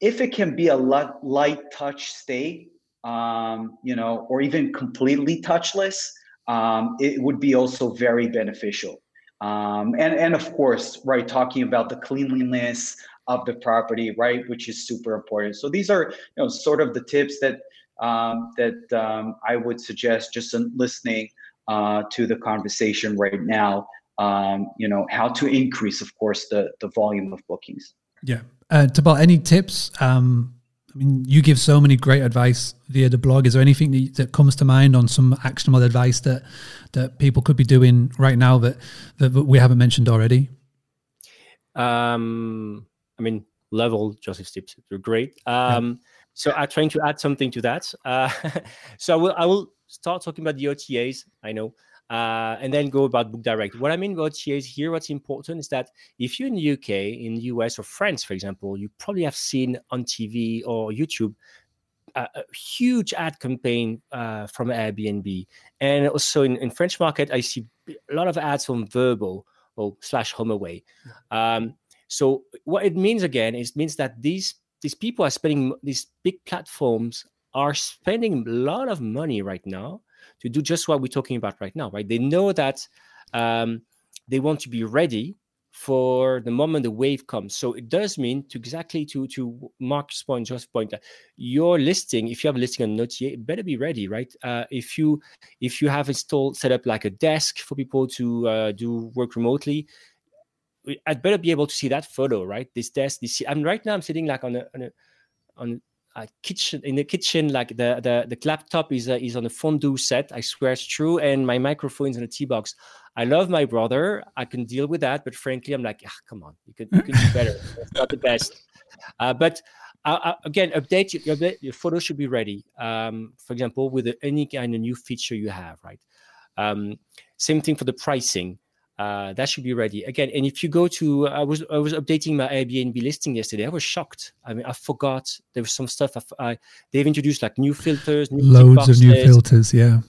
If it can be a light touch stay, um, you know, or even completely touchless, um, it would be also very beneficial. Um, and and of course, right, talking about the cleanliness, of the property, right, which is super important. So these are, you know, sort of the tips that um, that um, I would suggest just listening uh, to the conversation right now. Um, you know, how to increase, of course, the the volume of bookings. Yeah. Uh, Thibaut, any tips? Um, I mean, you give so many great advice via the blog. Is there anything that, that, comes to mind on some actionable advice that that people could be doing right now that that, that we haven't mentioned already? Um, I mean, level Joseph tips are great. (laughs) Um. So I'm trying to add something to that. Uh, (laughs) so I will, I will start talking about the OTAs. I know. Uh, and then go about book direct. What I mean by OTAs here, what's important is that if you're in the UK, in the US or France, for example, you probably have seen on TV or YouTube a, a huge ad campaign uh, from Airbnb. And also in, in French market, I see a lot of ads from Vrbo or slash HomeAway. Um, so what it means again is means that these these people are spending these big platforms are spending a lot of money right now to do just what we're talking about right now, right? They know that um, they want to be ready for the moment the wave comes. So it does mean to exactly to to Mark's point, just point that your listing, if you have a listing on an OTA, it better be ready, right? Uh, if you if you have installed set up like a desk for people to uh, do work remotely, I'd better be able to see that photo, right? This desk, this. I'm right now. I'm sitting like on a on a, on a kitchen in the kitchen. Like the the the laptop is uh, is on a fondue set. I swear it's true, and my microphone is in a tea box. I love my brother. I can deal with that, but frankly, I'm like, ah, come on, you could you could do better. (laughs) it's not the best, uh, but. Uh, uh again, update your, your photo should be ready. Um, for example, with any kind of new feature you have, right? Um, same thing for the pricing uh, that should be ready again. And if you go to, I was I was updating my Airbnb listing yesterday. I was shocked. I mean, I forgot there was some stuff. I, I they've introduced like new filters, new loads of new filters. Yeah.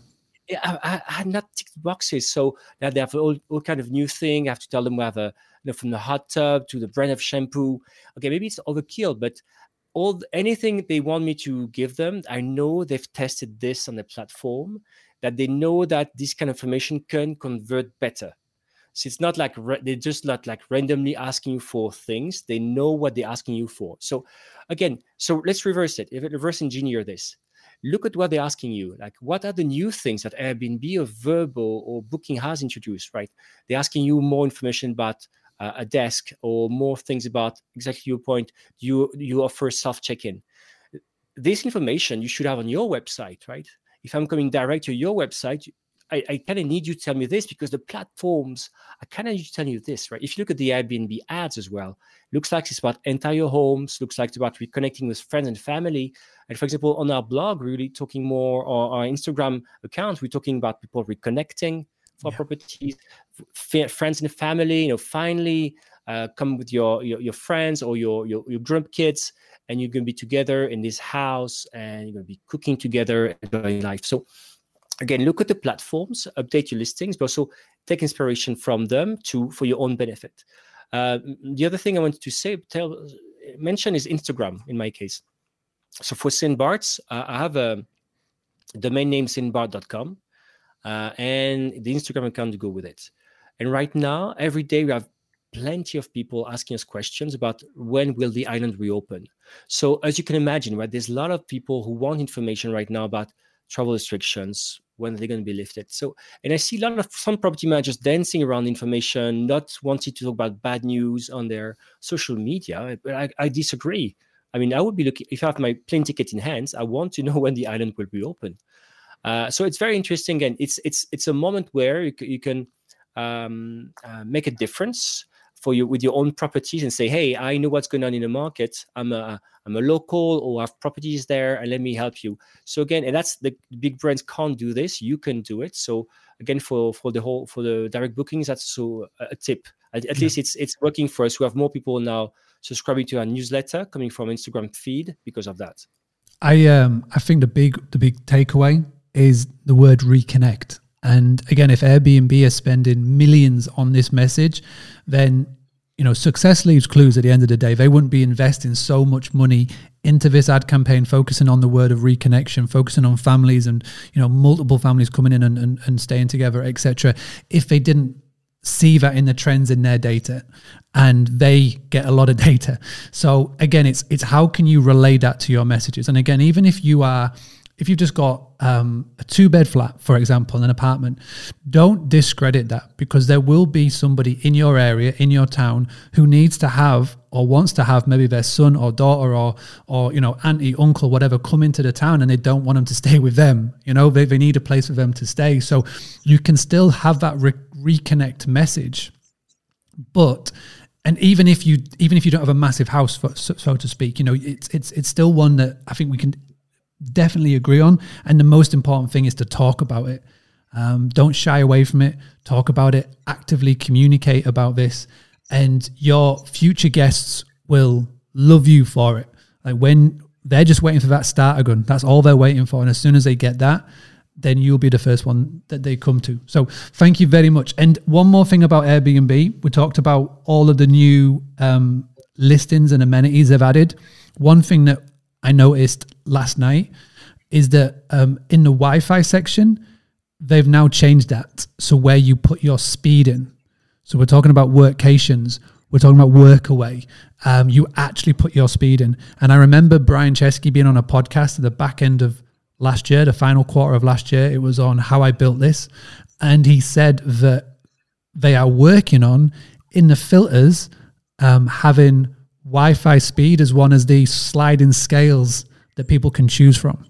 Yeah, I, I, had not ticked boxes, so now they have all, all kind of new thing. I have to tell them we have a you know, from the hot tub to the brand of shampoo. Okay, maybe it's overkill, but all anything they want me to give them, I know they've tested this on the platform. That they know that this kind of information can convert better so it's not like they're just not like randomly asking you for things. They know what they're asking you for. So again, so let's reverse it. If reverse engineer this, look at what they're asking you. Like, what are the new things that Airbnb or Vrbo or Booking has introduced, right? They're asking you more information about uh, a desk or more things about exactly your point. You you offer self check in. This information you should have on your website, right? If I'm coming direct to your website, I, I kind of need you to tell me this because the platforms I kind of need to tell you this, right? If you look at the Airbnb ads as well, looks like it's about entire homes, looks like it's about reconnecting with friends and family. And for example, on our blog, really talking more, or our Instagram account, we're talking about people reconnecting for yeah. properties, f- friends and family. You know, finally uh, come with your, your, your friends or your your your kids, and you're going to be together in this house, and you're going to be cooking together, enjoying life. So again look at the platforms update your listings but also take inspiration from them to for your own benefit. Uh, the other thing i wanted to say tell mention is instagram in my case. So for St. Bart's, uh, i have a domain name stbart.com uh, and the instagram account to go with it. And right now every day we have plenty of people asking us questions about when will the island reopen. So as you can imagine right there's a lot of people who want information right now about travel restrictions when they're going to be lifted. So, and I see a lot of some property managers dancing around information, not wanting to talk about bad news on their social media. But I, I disagree. I mean, I would be looking if I have my plane ticket in hands. I want to (laughs) know when the island will be open. Uh, so it's very interesting, and it's it's it's a moment where you, you can um, uh, make a difference for you with your own properties and say, hey, I know what's going on in the market. I'm a I'm a local or have properties there, and let me help you. So again, and that's the big brands can't do this. You can do it. So again, for for the whole for the direct bookings, that's so a tip. At, at yeah. least it's it's working for us. We have more people now subscribing to our newsletter coming from Instagram feed because of that. I um I think the big the big takeaway is the word reconnect. And again, if Airbnb is spending millions on this message, then you know success leaves clues at the end of the day. They wouldn't be investing so much money into this ad campaign, focusing on the word of reconnection, focusing on families and you know multiple families coming in and, and, and staying together, etc. If they didn't see that in the trends in their data and they get a lot of (laughs) data so again it's it's how can you relay that to your messages and again even if you are if you've just got um, a two bed flat, for example, an apartment, don't discredit that because there will be somebody in your area, in your town, who needs to have or wants to have maybe their son or daughter or or you know auntie, uncle, whatever, come into the town and they don't want them to stay with them. You know, they, they need a place for them to stay. So you can still have that re- reconnect message, but and even if you even if you don't have a massive house for, so, so, to speak you know it's it's it's still one that i think we can definitely agree on. And the most important thing is to talk about it. Um, don't shy away from it. Talk about it. Actively communicate about this, and your future guests will love you for it. Like when they're just waiting for that starter gun. That's all they're waiting for. And as soon as they get that, then you'll be the first one that they come to. So thank you very much. And one more thing about Airbnb, we talked about all of the new um, listings and amenities they've added. One thing that I noticed last night is that um, in the Wi-Fi section, they've now changed that. So where you put your speed in. So we're talking about workations. We're talking about work away. Um, you actually put your speed in. And I remember Brian Chesky being on a podcast at the back end of last year, the final quarter of last year. It was on how I built this. And he said that they are working on in the filters um, having Wi-Fi speed as one of the sliding scales that people can choose from.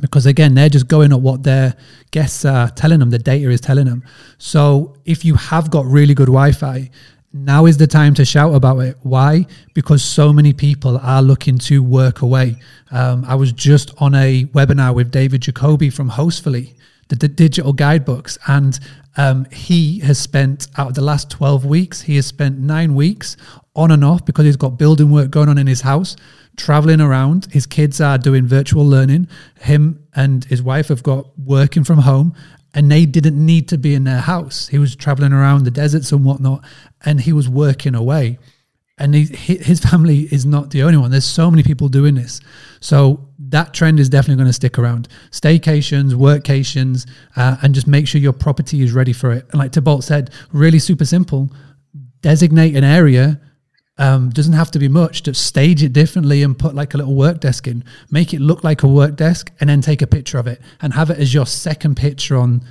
Because again, they're just going at what their guests are telling them, the data is telling them. So if you have got really good Wi Fi, now is the time to shout about it. Why? Because so many people are looking to work away. Um, I was just on a webinar with David Jacoby from Hostfully, the, the digital guidebooks, and um, he has spent out of the last 12 weeks, he has spent nine weeks on and off because he's got building work going on in his house, traveling around. His kids are doing virtual learning. Him and his wife have got working from home, and they didn't need to be in their house. He was traveling around the deserts and whatnot, and he was working away. And he, his family is not the only one. There's so many people doing this. So that trend is definitely going to stick around. Staycations, workations, uh, and just make sure your property is ready for it. And like Thibaut said, really super simple. Designate an area Um, doesn't have to be much. Just stage it differently and put like a little work desk in. Make it look like a work desk, and then take a picture of it and have it as your second picture on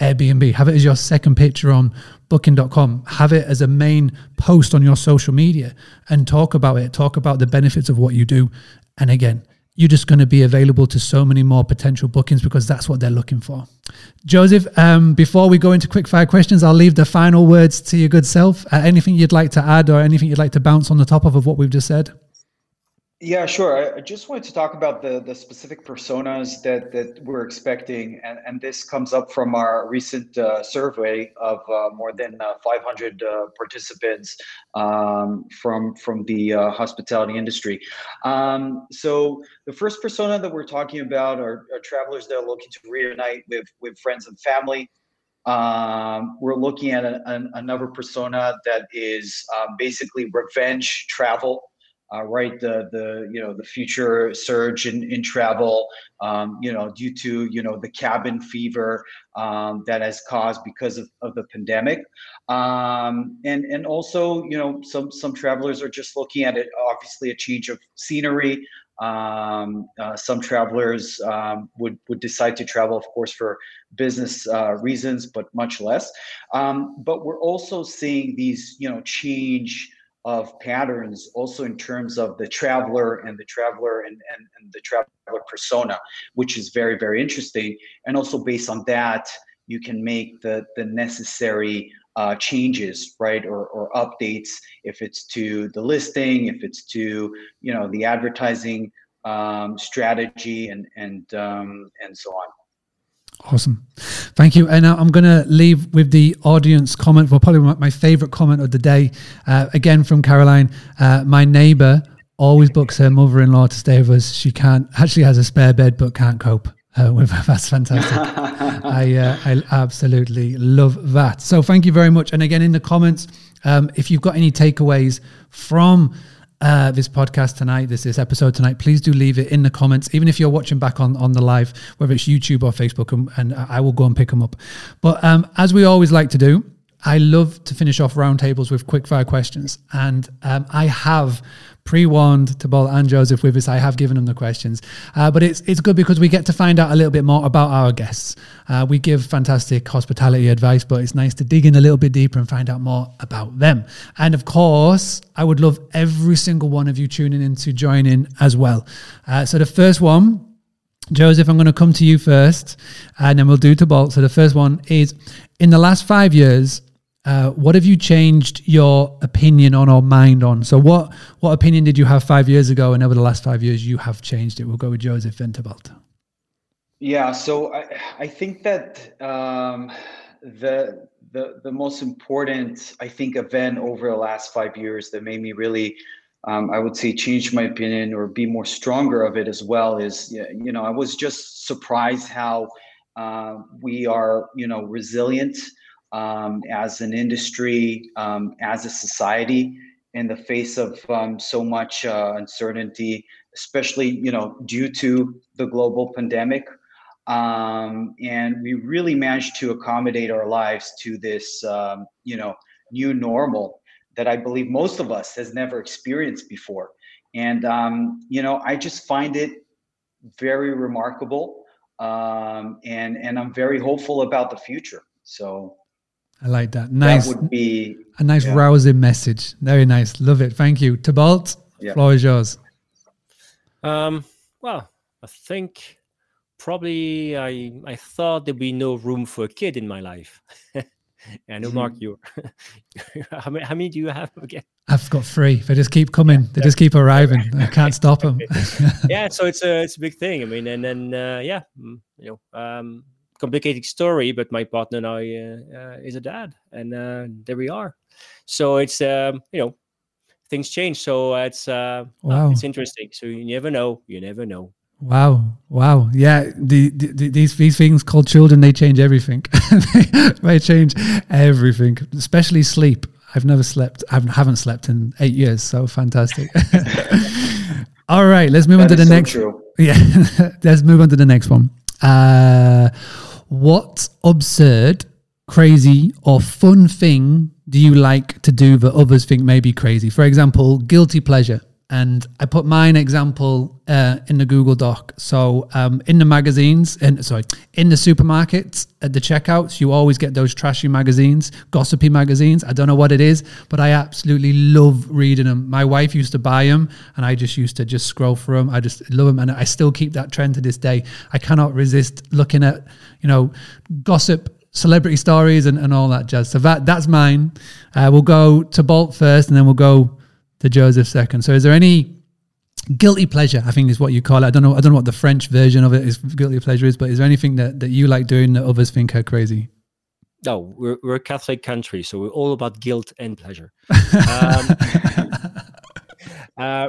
Airbnb. Have it as your second picture on Booking.com. Have it as a main post on your social media and talk about it. Talk about the benefits of what you do. And again, you're just going to be available to so many more potential bookings because that's what they're looking for. Joseph, um, before we go into quick fire questions, I'll leave the final words to your good self. Uh, anything you'd like to add or anything you'd like to bounce on the top of, of what we've just said? Yeah, sure. I just wanted to talk about the the specific personas that that we're expecting, and, and this comes up from our recent uh, survey of uh, more than uh, 500 uh, participants um, from from the uh, hospitality industry. Um, so the first persona that we're talking about are, are, travelers that are looking to reunite with with friends and family. Um, we're looking at a, an, another persona that is um, basically revenge travel uh, right? The the you know the future surge in in travel, um, you know, due to you know the cabin fever um, that has caused because of, of the pandemic, um, and and also you know some some travelers are just looking at it obviously a change of scenery. Um, uh, some travelers um, would would decide to travel, of course, for business uh, reasons, but much less. Um, but we're also seeing these, you know, change of patterns also in terms of the traveler and the traveler and, and, and, the traveler persona which is very very interesting. And also based on that you can make the the necessary uh, changes right? Or, or updates. If it's to the listing if it's to you know the advertising um, strategy and and um, and so on Awesome. Thank you. And I'm going to leave with the audience comment for probably my favorite comment of the day. Uh, again, from Caroline. Uh, my neighbor always books her mother in law to stay with us. She can't, actually has a spare bed, but can't cope. Uh, with (laughs) that's fantastic. (laughs) I uh, I absolutely love that. So thank you very much. And again, in the comments, um, if you've got any takeaways from uh, this podcast tonight, this this episode tonight, please do leave it in the comments. Even if you're watching back on on the live, whether it's YouTube or Facebook, and, and I will go and pick them up. But um, as we always like to do, I love to finish off roundtables with quick fire questions, and um, I have pre-warned Thibault and Joseph with us. I have given them the questions, uh, but it's it's good because we get to find out a little bit more about our guests. Uh, we give fantastic hospitality advice, but it's nice to dig in a little bit deeper and find out more about them. And of course, I would love every single one of you tuning in to join in as well. Uh, so the first one. Joseph, I'm going to come to you first, and then we'll do Thibaut. So the first one is: in the last five years, uh, what have you changed your opinion on or mind on? So, what what opinion did you have five years ago, and over the last five years, you have changed it? We'll go with Joseph Winterveld. Yeah, so I, I think that um, the the the most important I think event over the last five years that made me really um, I would say change my opinion or be more stronger of it as well is you know I was just surprised how uh, we are you know resilient um, as an industry, um, as a society, in the face of um, so much uh, uncertainty, especially you know due to the global pandemic. Um, and we really managed to accommodate our lives to this um, you know new normal that I believe most of us has never experienced before. And um, you know, I just find it very remarkable, and and I'm very hopeful about the future. So I like that. Nice. That would be a nice yeah. rousing message. Very nice. Love it. Thank you. Thibaut, yeah. floor is yours. Um, well, I think probably I I thought there'd be no room for a kid in my life. (laughs) I know, Mark, mm-hmm. you. (laughs) how, many, how many do you have again? I've got three. They just keep coming. Yeah, they just keep arriving. I can't stop them. (laughs) yeah, so it's a it's a big thing. I mean, and then uh, yeah, mm, you know, um, complicated story, but my partner now uh, uh, is a dad, and uh, there we are. So it's um, you know things change. So it's uh, wow. it's interesting. So you never know. You never know. Wow, wow, yeah. The, the, these these things called children, they change everything. (laughs) they change everything, especially sleep. I've never slept. I haven't slept in eight years. So fantastic. (laughs) All right, let's move that on to the so next. True. (laughs) Yeah, let's move on to the next one. Uh, what absurd, crazy, or fun thing do you like to do that others think may be crazy? For example, guilty pleasure and I put mine example uh, in the Google Doc. So um, in the magazines, and sorry, in the supermarkets at the checkouts, you always get those trashy magazines, gossipy magazines. I don't know what it is, but I absolutely love reading them. My wife used to buy them, and I just used to just scroll through them. I just love them, and I still keep that trend to this day. I cannot resist looking at you know gossip celebrity stories and, and all that jazz. So that that's mine. Uh, we'll go Thibaut first, and then we'll go to Joseph second. So is there any guilty pleasure? I think is what you call it. I don't know. I don't know what the French version of it is. Guilty pleasure is, but is there anything that, that you like doing that others think are crazy? No, we're we're a Catholic country, so we're all about guilt and pleasure. (laughs) um, (laughs) uh,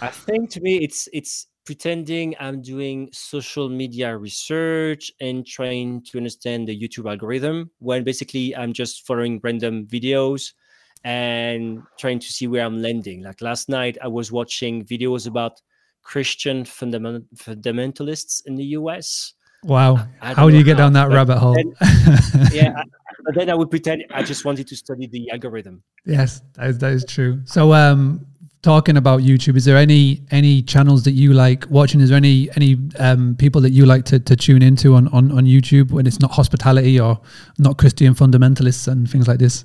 I think to me, it's it's pretending I'm doing social media research and trying to understand the YouTube algorithm when basically I'm just following random videos and trying to see where I'm landing. Like last night, I was watching videos about Christian fundament- fundamentalists in the US. Wow. How do you get how, down that rabbit hole? Then, (laughs) yeah. I, but then I would pretend I just wanted to study the algorithm. Yes, that is, that is true. So, um, talking about YouTube, is there any any channels that you like watching? Is there any any um, people that you like to, to tune into on, on, on YouTube when it's not hospitality or not Christian fundamentalists and things like this?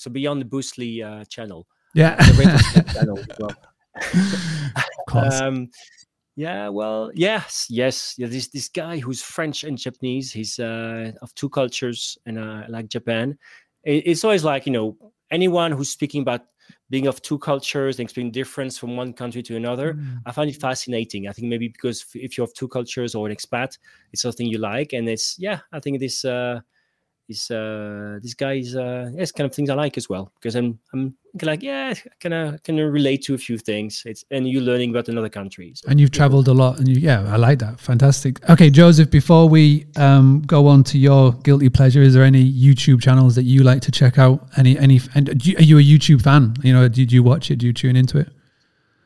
So beyond the Boostly uh, channel. Yeah. (laughs) channel well. um, yeah, well, yes, yes. Yeah, this this guy who's French and Japanese. He's uh, of two cultures, and uh, like Japan, it, it's always like you know anyone who's speaking about being of two cultures and explaining difference from one country to another. Mm. I find it fascinating. I think maybe because if you're of two cultures or an expat, it's something you like, and it's yeah. I think this uh, this uh, this guy is uh, yes, kind of things I like as well because I'm I'm like yeah, kind of kind of relate to a few things. It's and you're learning about another country. So, and you've traveled a lot, and you, yeah, I like that. Fantastic. Okay, Joseph, before we um, go on to your guilty pleasure, is there any YouTube channels that you like to check out? Any any? And you, are you a YouTube fan? You know, did you watch it? Do you tune into it?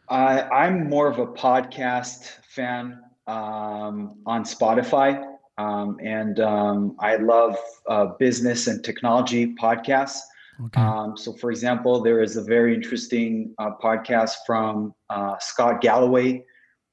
I I'm more of a podcast fan um, on Spotify. Um, and um, I love uh, business and technology podcasts. Okay. Um, so, for example, there is a very interesting uh, podcast from uh, Scott Galloway,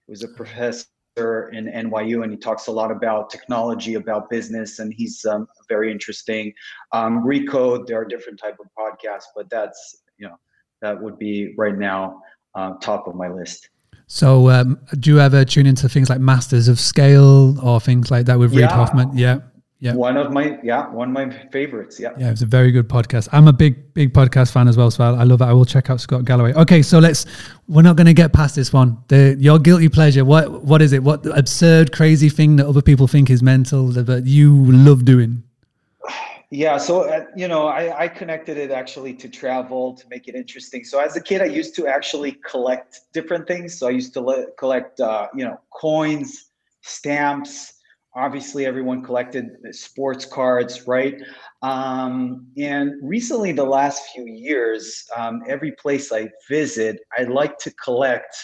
who's a professor in NYU, and he talks a lot about technology, about business, and he's um, very interesting. Um, Recode, there are different type of podcasts, but that's you know that would be right now uh, top of my list. So, um, do you ever tune into things like Masters of Scale or things like that with yeah. Reid Hoffman? Yeah. Yeah. One of my yeah, one of my favorites. Yeah. Yeah, it's a very good podcast. I'm a big, big podcast fan as well. So I, I love it. I will check out Scott Galloway. Okay, so let's we're not gonna get past this one. The your guilty pleasure. What what is it? What absurd, crazy thing that other people think is mental that you love doing? Yeah, so uh, you know, I, I connected it actually to travel to make it interesting. So as a kid, I used to actually collect different things. So I used to le- collect, uh, you know, coins, stamps. Obviously, everyone collected sports cards, right? Um, and recently, the last few years, um, every place I visit, I like to collect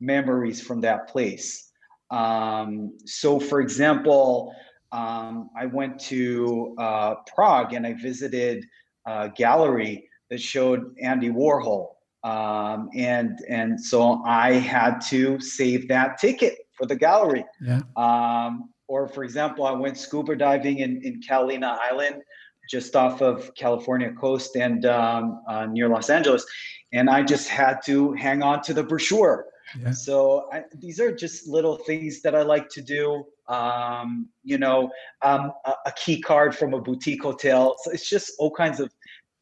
memories from that place. Um, so, for example, um, I went to uh, Prague and I visited a gallery that showed Andy Warhol. Um, and and so I had to save that ticket for the gallery. Yeah. Um, or for example, I went scuba diving in, in Catalina Island, just off of California coast and um, uh, near Los Angeles, and I just had to hang on to the brochure. Yeah. So I, these are just little things that I like to do um, you know, um, a, a, key card from a boutique hotel. So it's just all kinds of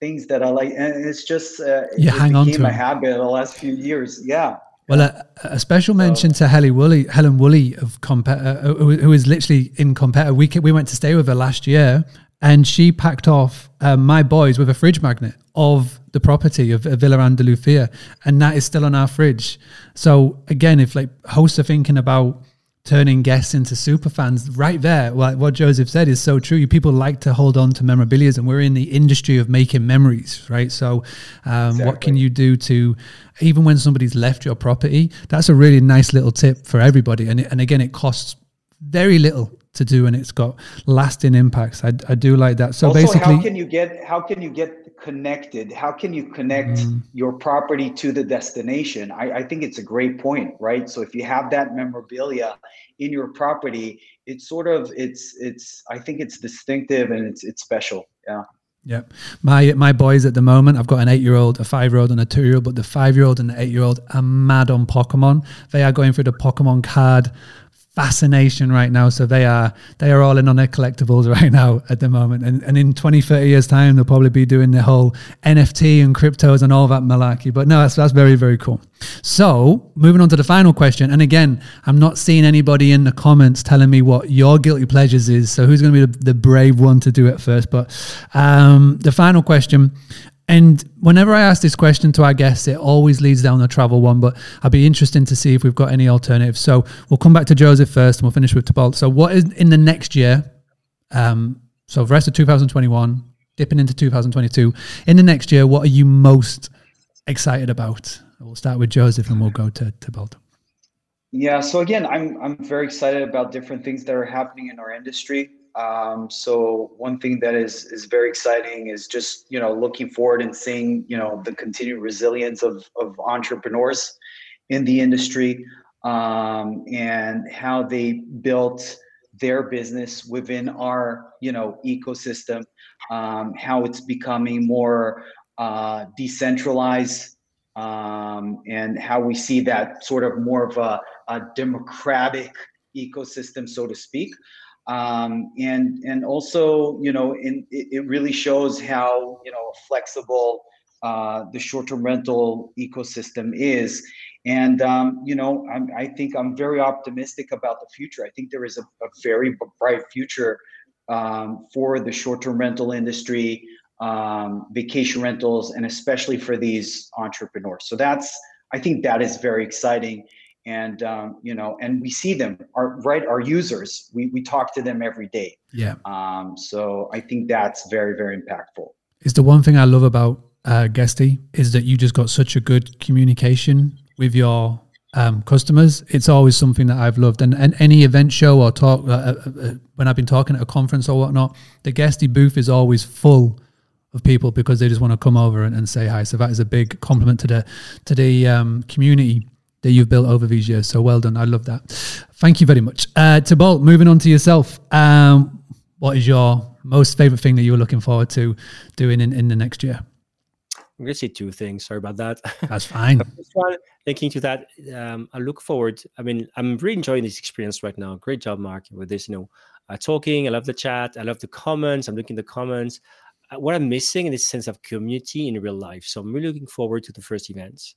things that I like, and it's just uh, you it hang on to a habit the last few years. Yeah. Well, a, a special mention so, to Helen Woolley, Helen Woolley of Comp, uh, who, who is literally in Competitor. We we went to stay with her last year, and she packed off um, my boys with a fridge magnet of the property of, of Villa Andalucia, and that is still on our fridge. So again, if like hosts are thinking about turning guests into super fans right there like what joseph said is so true people like to hold on to memorabilia and we're in the industry of making memories right so um, exactly. what can you do to even when somebody's left your property that's a really nice little tip for everybody and, and again it costs very little to do and it's got lasting impacts. I, I do like that. So also, basically, how can you get how can you get connected? How can you connect mm. your property to the destination? I, I think it's a great point, right? So if you have that memorabilia in your property, it's sort of it's it's I think it's distinctive and it's it's special. Yeah. Yeah, my my boys at the moment, I've got an eight year old, a five year old, and a two year old. But the five year old and the eight year old are mad on Pokemon. They are going through the Pokemon card fascination right now. So they are they are all in on their collectibles (laughs) right now at the moment. And and in 20, 30 years time, they'll probably be doing the whole NFT and cryptos and all that malarkey. But no, that's that's very, very cool. So moving on to the final question. And again, I'm not seeing anybody in the comments telling me what your guilty pleasures is. So who's going to be the, the brave one to do it first? But um, the final question and whenever I ask this question to our guests, it always leads down the travel one, but I'd be interested to see if we've got any alternatives. So we'll come back to Joseph first and we'll finish with Thibaut. So, what is in the next year? Um, so, the rest of 2021, dipping into 2022, in the next year, what are you most excited about? We'll start with Joseph and we'll go to Thibaut. Yeah, so again, I'm I'm very excited about different things that are happening in our industry. Um, so one thing that is is very exciting is just you know looking forward and seeing you know the continued resilience of of entrepreneurs in the industry um, and how they built their business within our you know ecosystem, um, how it's becoming more uh, decentralized, um, and how we see that sort of more of a, a democratic ecosystem, so to speak um, and and also you know in, it, it really shows how you know flexible uh, the short-term rental ecosystem is. And um, you know I'm, i think i'm very optimistic about the future. I think there is a, a very bright future um, for the short-term rental industry um, vacation rentals and especially for these entrepreneurs. So that's i think that is very exciting and um, you know and we see them our right our users we, we talk to them every day yeah um, so i think that's very very impactful it's the one thing i love about uh, Guesty is that you just got such a good communication with your um, customers. It's always something that I've loved. And, and any event show or talk, uh, uh, uh when I've been talking at a conference or whatnot, the Guesty booth is always full of people because they just want to come over and, and say hi. So that is a big compliment to the to the um, community that you've built over these years. So well done. I love that. Thank you very much. Uh, Thibaut, moving on to yourself. Um, what is your most favorite thing that you were looking forward to doing in, in the next year? I'm going to say two things. Sorry about that. (laughs) That's fine. (laughs) thinking to that, um, I look forward. I mean, I'm really enjoying this experience right now. Great job, Mark, with this. You know, uh, talking. I love the chat. I love the comments. I'm looking at the comments. Uh, what I'm missing is this sense of community in real life. So I'm really looking forward to the first events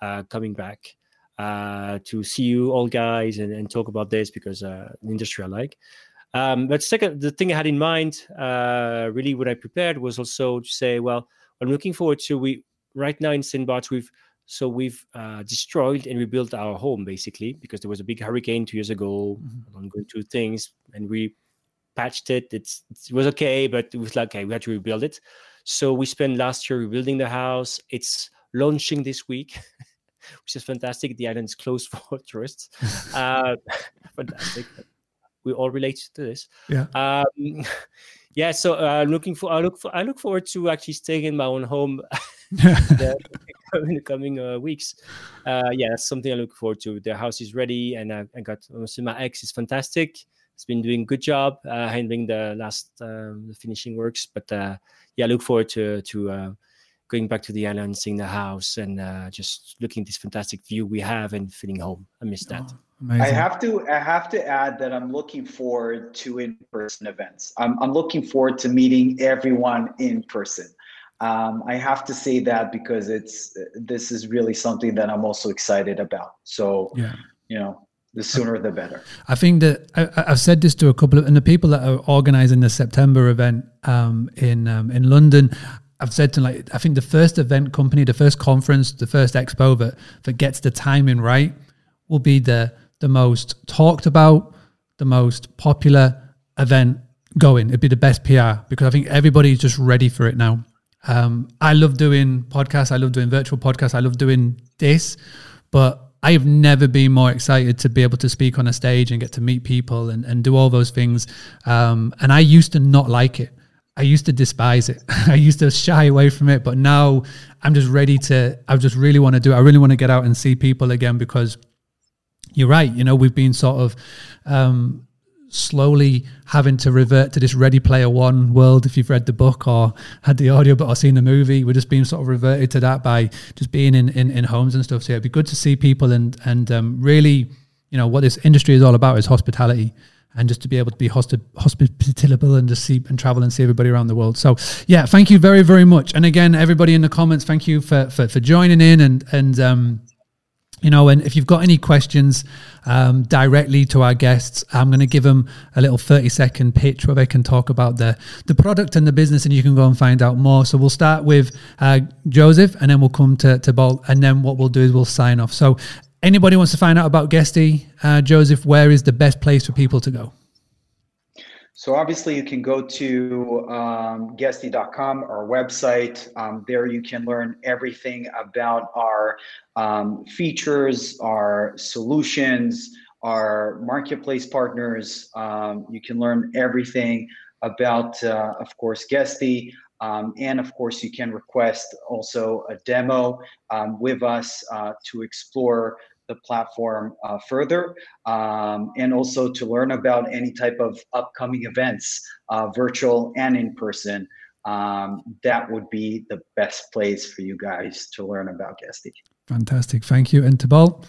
uh, coming back uh, to see you all guys and, and talk about this because uh, the industry I like. Um, but second, the thing I had in mind, uh, really, what I prepared was also to say, well, I'm looking forward to we right now in. Bart's we've so we've uh, destroyed and rebuilt our home basically because there was a big hurricane two years ago. Mm-hmm. I'm going through things and we patched it. It's it was okay, but it was like okay, we had to rebuild it. So we spent last year rebuilding the house. It's launching this week. (laughs) which is fantastic. The island is closed (laughs) for tourists. uh, (laughs) fantastic. We all relate to this. Yeah. Um, (laughs) yeah. So uh, I'm looking for. I look for. I look forward to actually staying in my own home. in the coming uh, weeks. Uh, yeah, that's something I look forward to. The house is ready, and I, I got my ex is fantastic. It's been doing a good job uh, handling the last um, the finishing works. But uh, yeah, I look forward to to uh, going back to the island, seeing the house, and uh, just looking at this fantastic view we have and feeling home. I miss that. Oh, I have to I have to add that I'm looking forward to in-person events. I'm I'm looking forward to meeting everyone in person. Um, I have to say that because it's this is really something that I'm also excited about. So yeah. you know, the sooner the better. I think that I, have said this to a couple of and the people that are organising the September event um, in um, in London. I've said to like I think the first event company, the first conference, the first expo that that gets the timing right will be the the most talked about, the most popular event going. It'd be the best PR because I think everybody's just ready for it now. Um, I love doing podcasts. I love doing virtual podcasts. I love doing this, but I have never been more excited to be able to speak on a stage and get to meet people and, and do all those things. Um, and I used to not like it. I used to despise it. (laughs) I used to shy away from it, but now I'm just ready to. I just really want to do it. I really want to get out and see people again because you're right. You know, we've been sort of um, slowly having to revert to this Ready Player One world. If you've read the book or had the audio but or seen the movie, we're just being sort of reverted to that by just being in in, in homes and stuff. So it'd be good to see people and and um, really, you know, what this industry is all about is hospitality and just to be able to be hospi- hospitable and just see and travel and see everybody around the world. So yeah, thank you very very much. And again, everybody in the comments, thank you for for, for joining in and and um, you know, and if you've got any questions um, directly to our guests, I'm going to give them a little 30 second pitch where they can talk about the, the product and the business, and you can go and find out more. So we'll start with uh, Joseph, and then we'll come to, Thibaut, and then what we'll do is we'll sign off. So Anybody wants to find out about Guesty, uh, Joseph, where is the best place for people to go? So obviously you can go to um, guesty.com, our website. Um, there you can learn everything about our um, features, our solutions, our marketplace partners. Um, you can learn everything about, uh, of course, Guesty. Um, and of course, you can request also a demo um, with us uh, to explore the platform uh, further um, and also to learn about any type of upcoming events, uh, virtual and in person. Um, that would be the best place for you guys to learn about Guesty. Fantastic. Thank you. And Thibaut,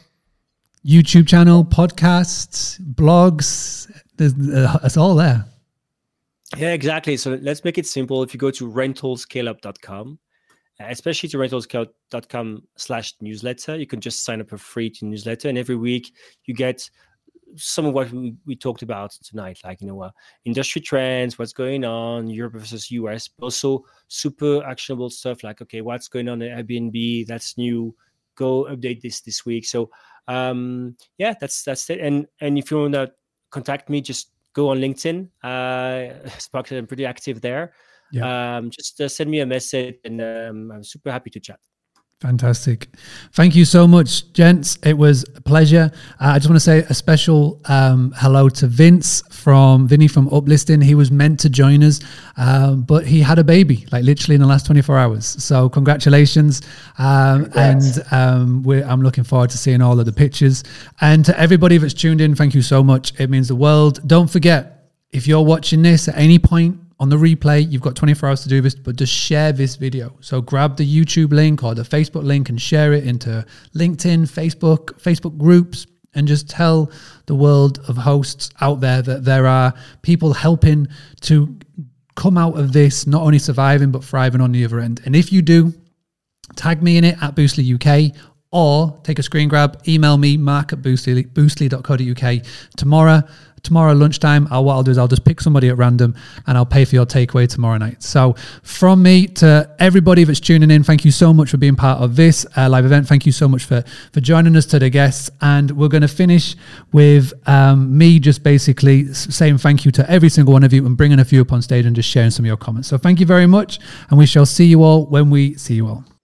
YouTube channel, podcasts, blogs, uh, it's all there. Yeah, exactly. So let's make it simple. If you go to rentalscaleup.com, especially to rentalscaleup.com slash newsletter. You can just sign up for free to newsletter. And every week you get some of what we, talked about tonight, like, you know, uh, industry trends, what's going on, Europe versus US, but also super actionable stuff like, okay, what's going on at Airbnb? That's new. Go update this this week. So, um, yeah, that's, that's it. And, and if you want to contact me, just go on LinkedIn. Uh, (laughs) Spark, I'm pretty active there yeah. um, just uh, send me a message and um, I'm super happy to chat. Fantastic. Thank you so much, gents. It was a pleasure. Uh, I just want to say a special um, hello to Vince from Vinny from Uplisting. He was meant to join us, um, but he had a baby, like literally in the last 24 hours. So, congratulations. Um, and um, I'm looking forward to seeing all of the pictures. And to everybody that's tuned in, thank you so much. It means the world. Don't forget, if you're watching this at any point, on the replay. You've got 24 hours to do this, but just share this video. So grab the YouTube link or the Facebook link and share it into LinkedIn, Facebook, Facebook groups, and just tell the world of hosts out there that there are people helping to come out of this, not only surviving, but thriving on the other end. And if you do, tag me in it at Boostly UK or take a screen grab, email me, mark at boostly, boostly.co.uk tomorrow tomorrow lunchtime, I'll, what I'll do is I'll just pick somebody at random and I'll pay for your takeaway tomorrow night. So, from me to everybody that's tuning in, thank you so much for being part of this uh, live event. Thank you so much for for joining us to the guests. And we're going to finish with um, me just basically saying thank you to every single one of you and bringing a few up on stage and just sharing some of your comments. So, thank you very much, and we shall see you all when we see you all.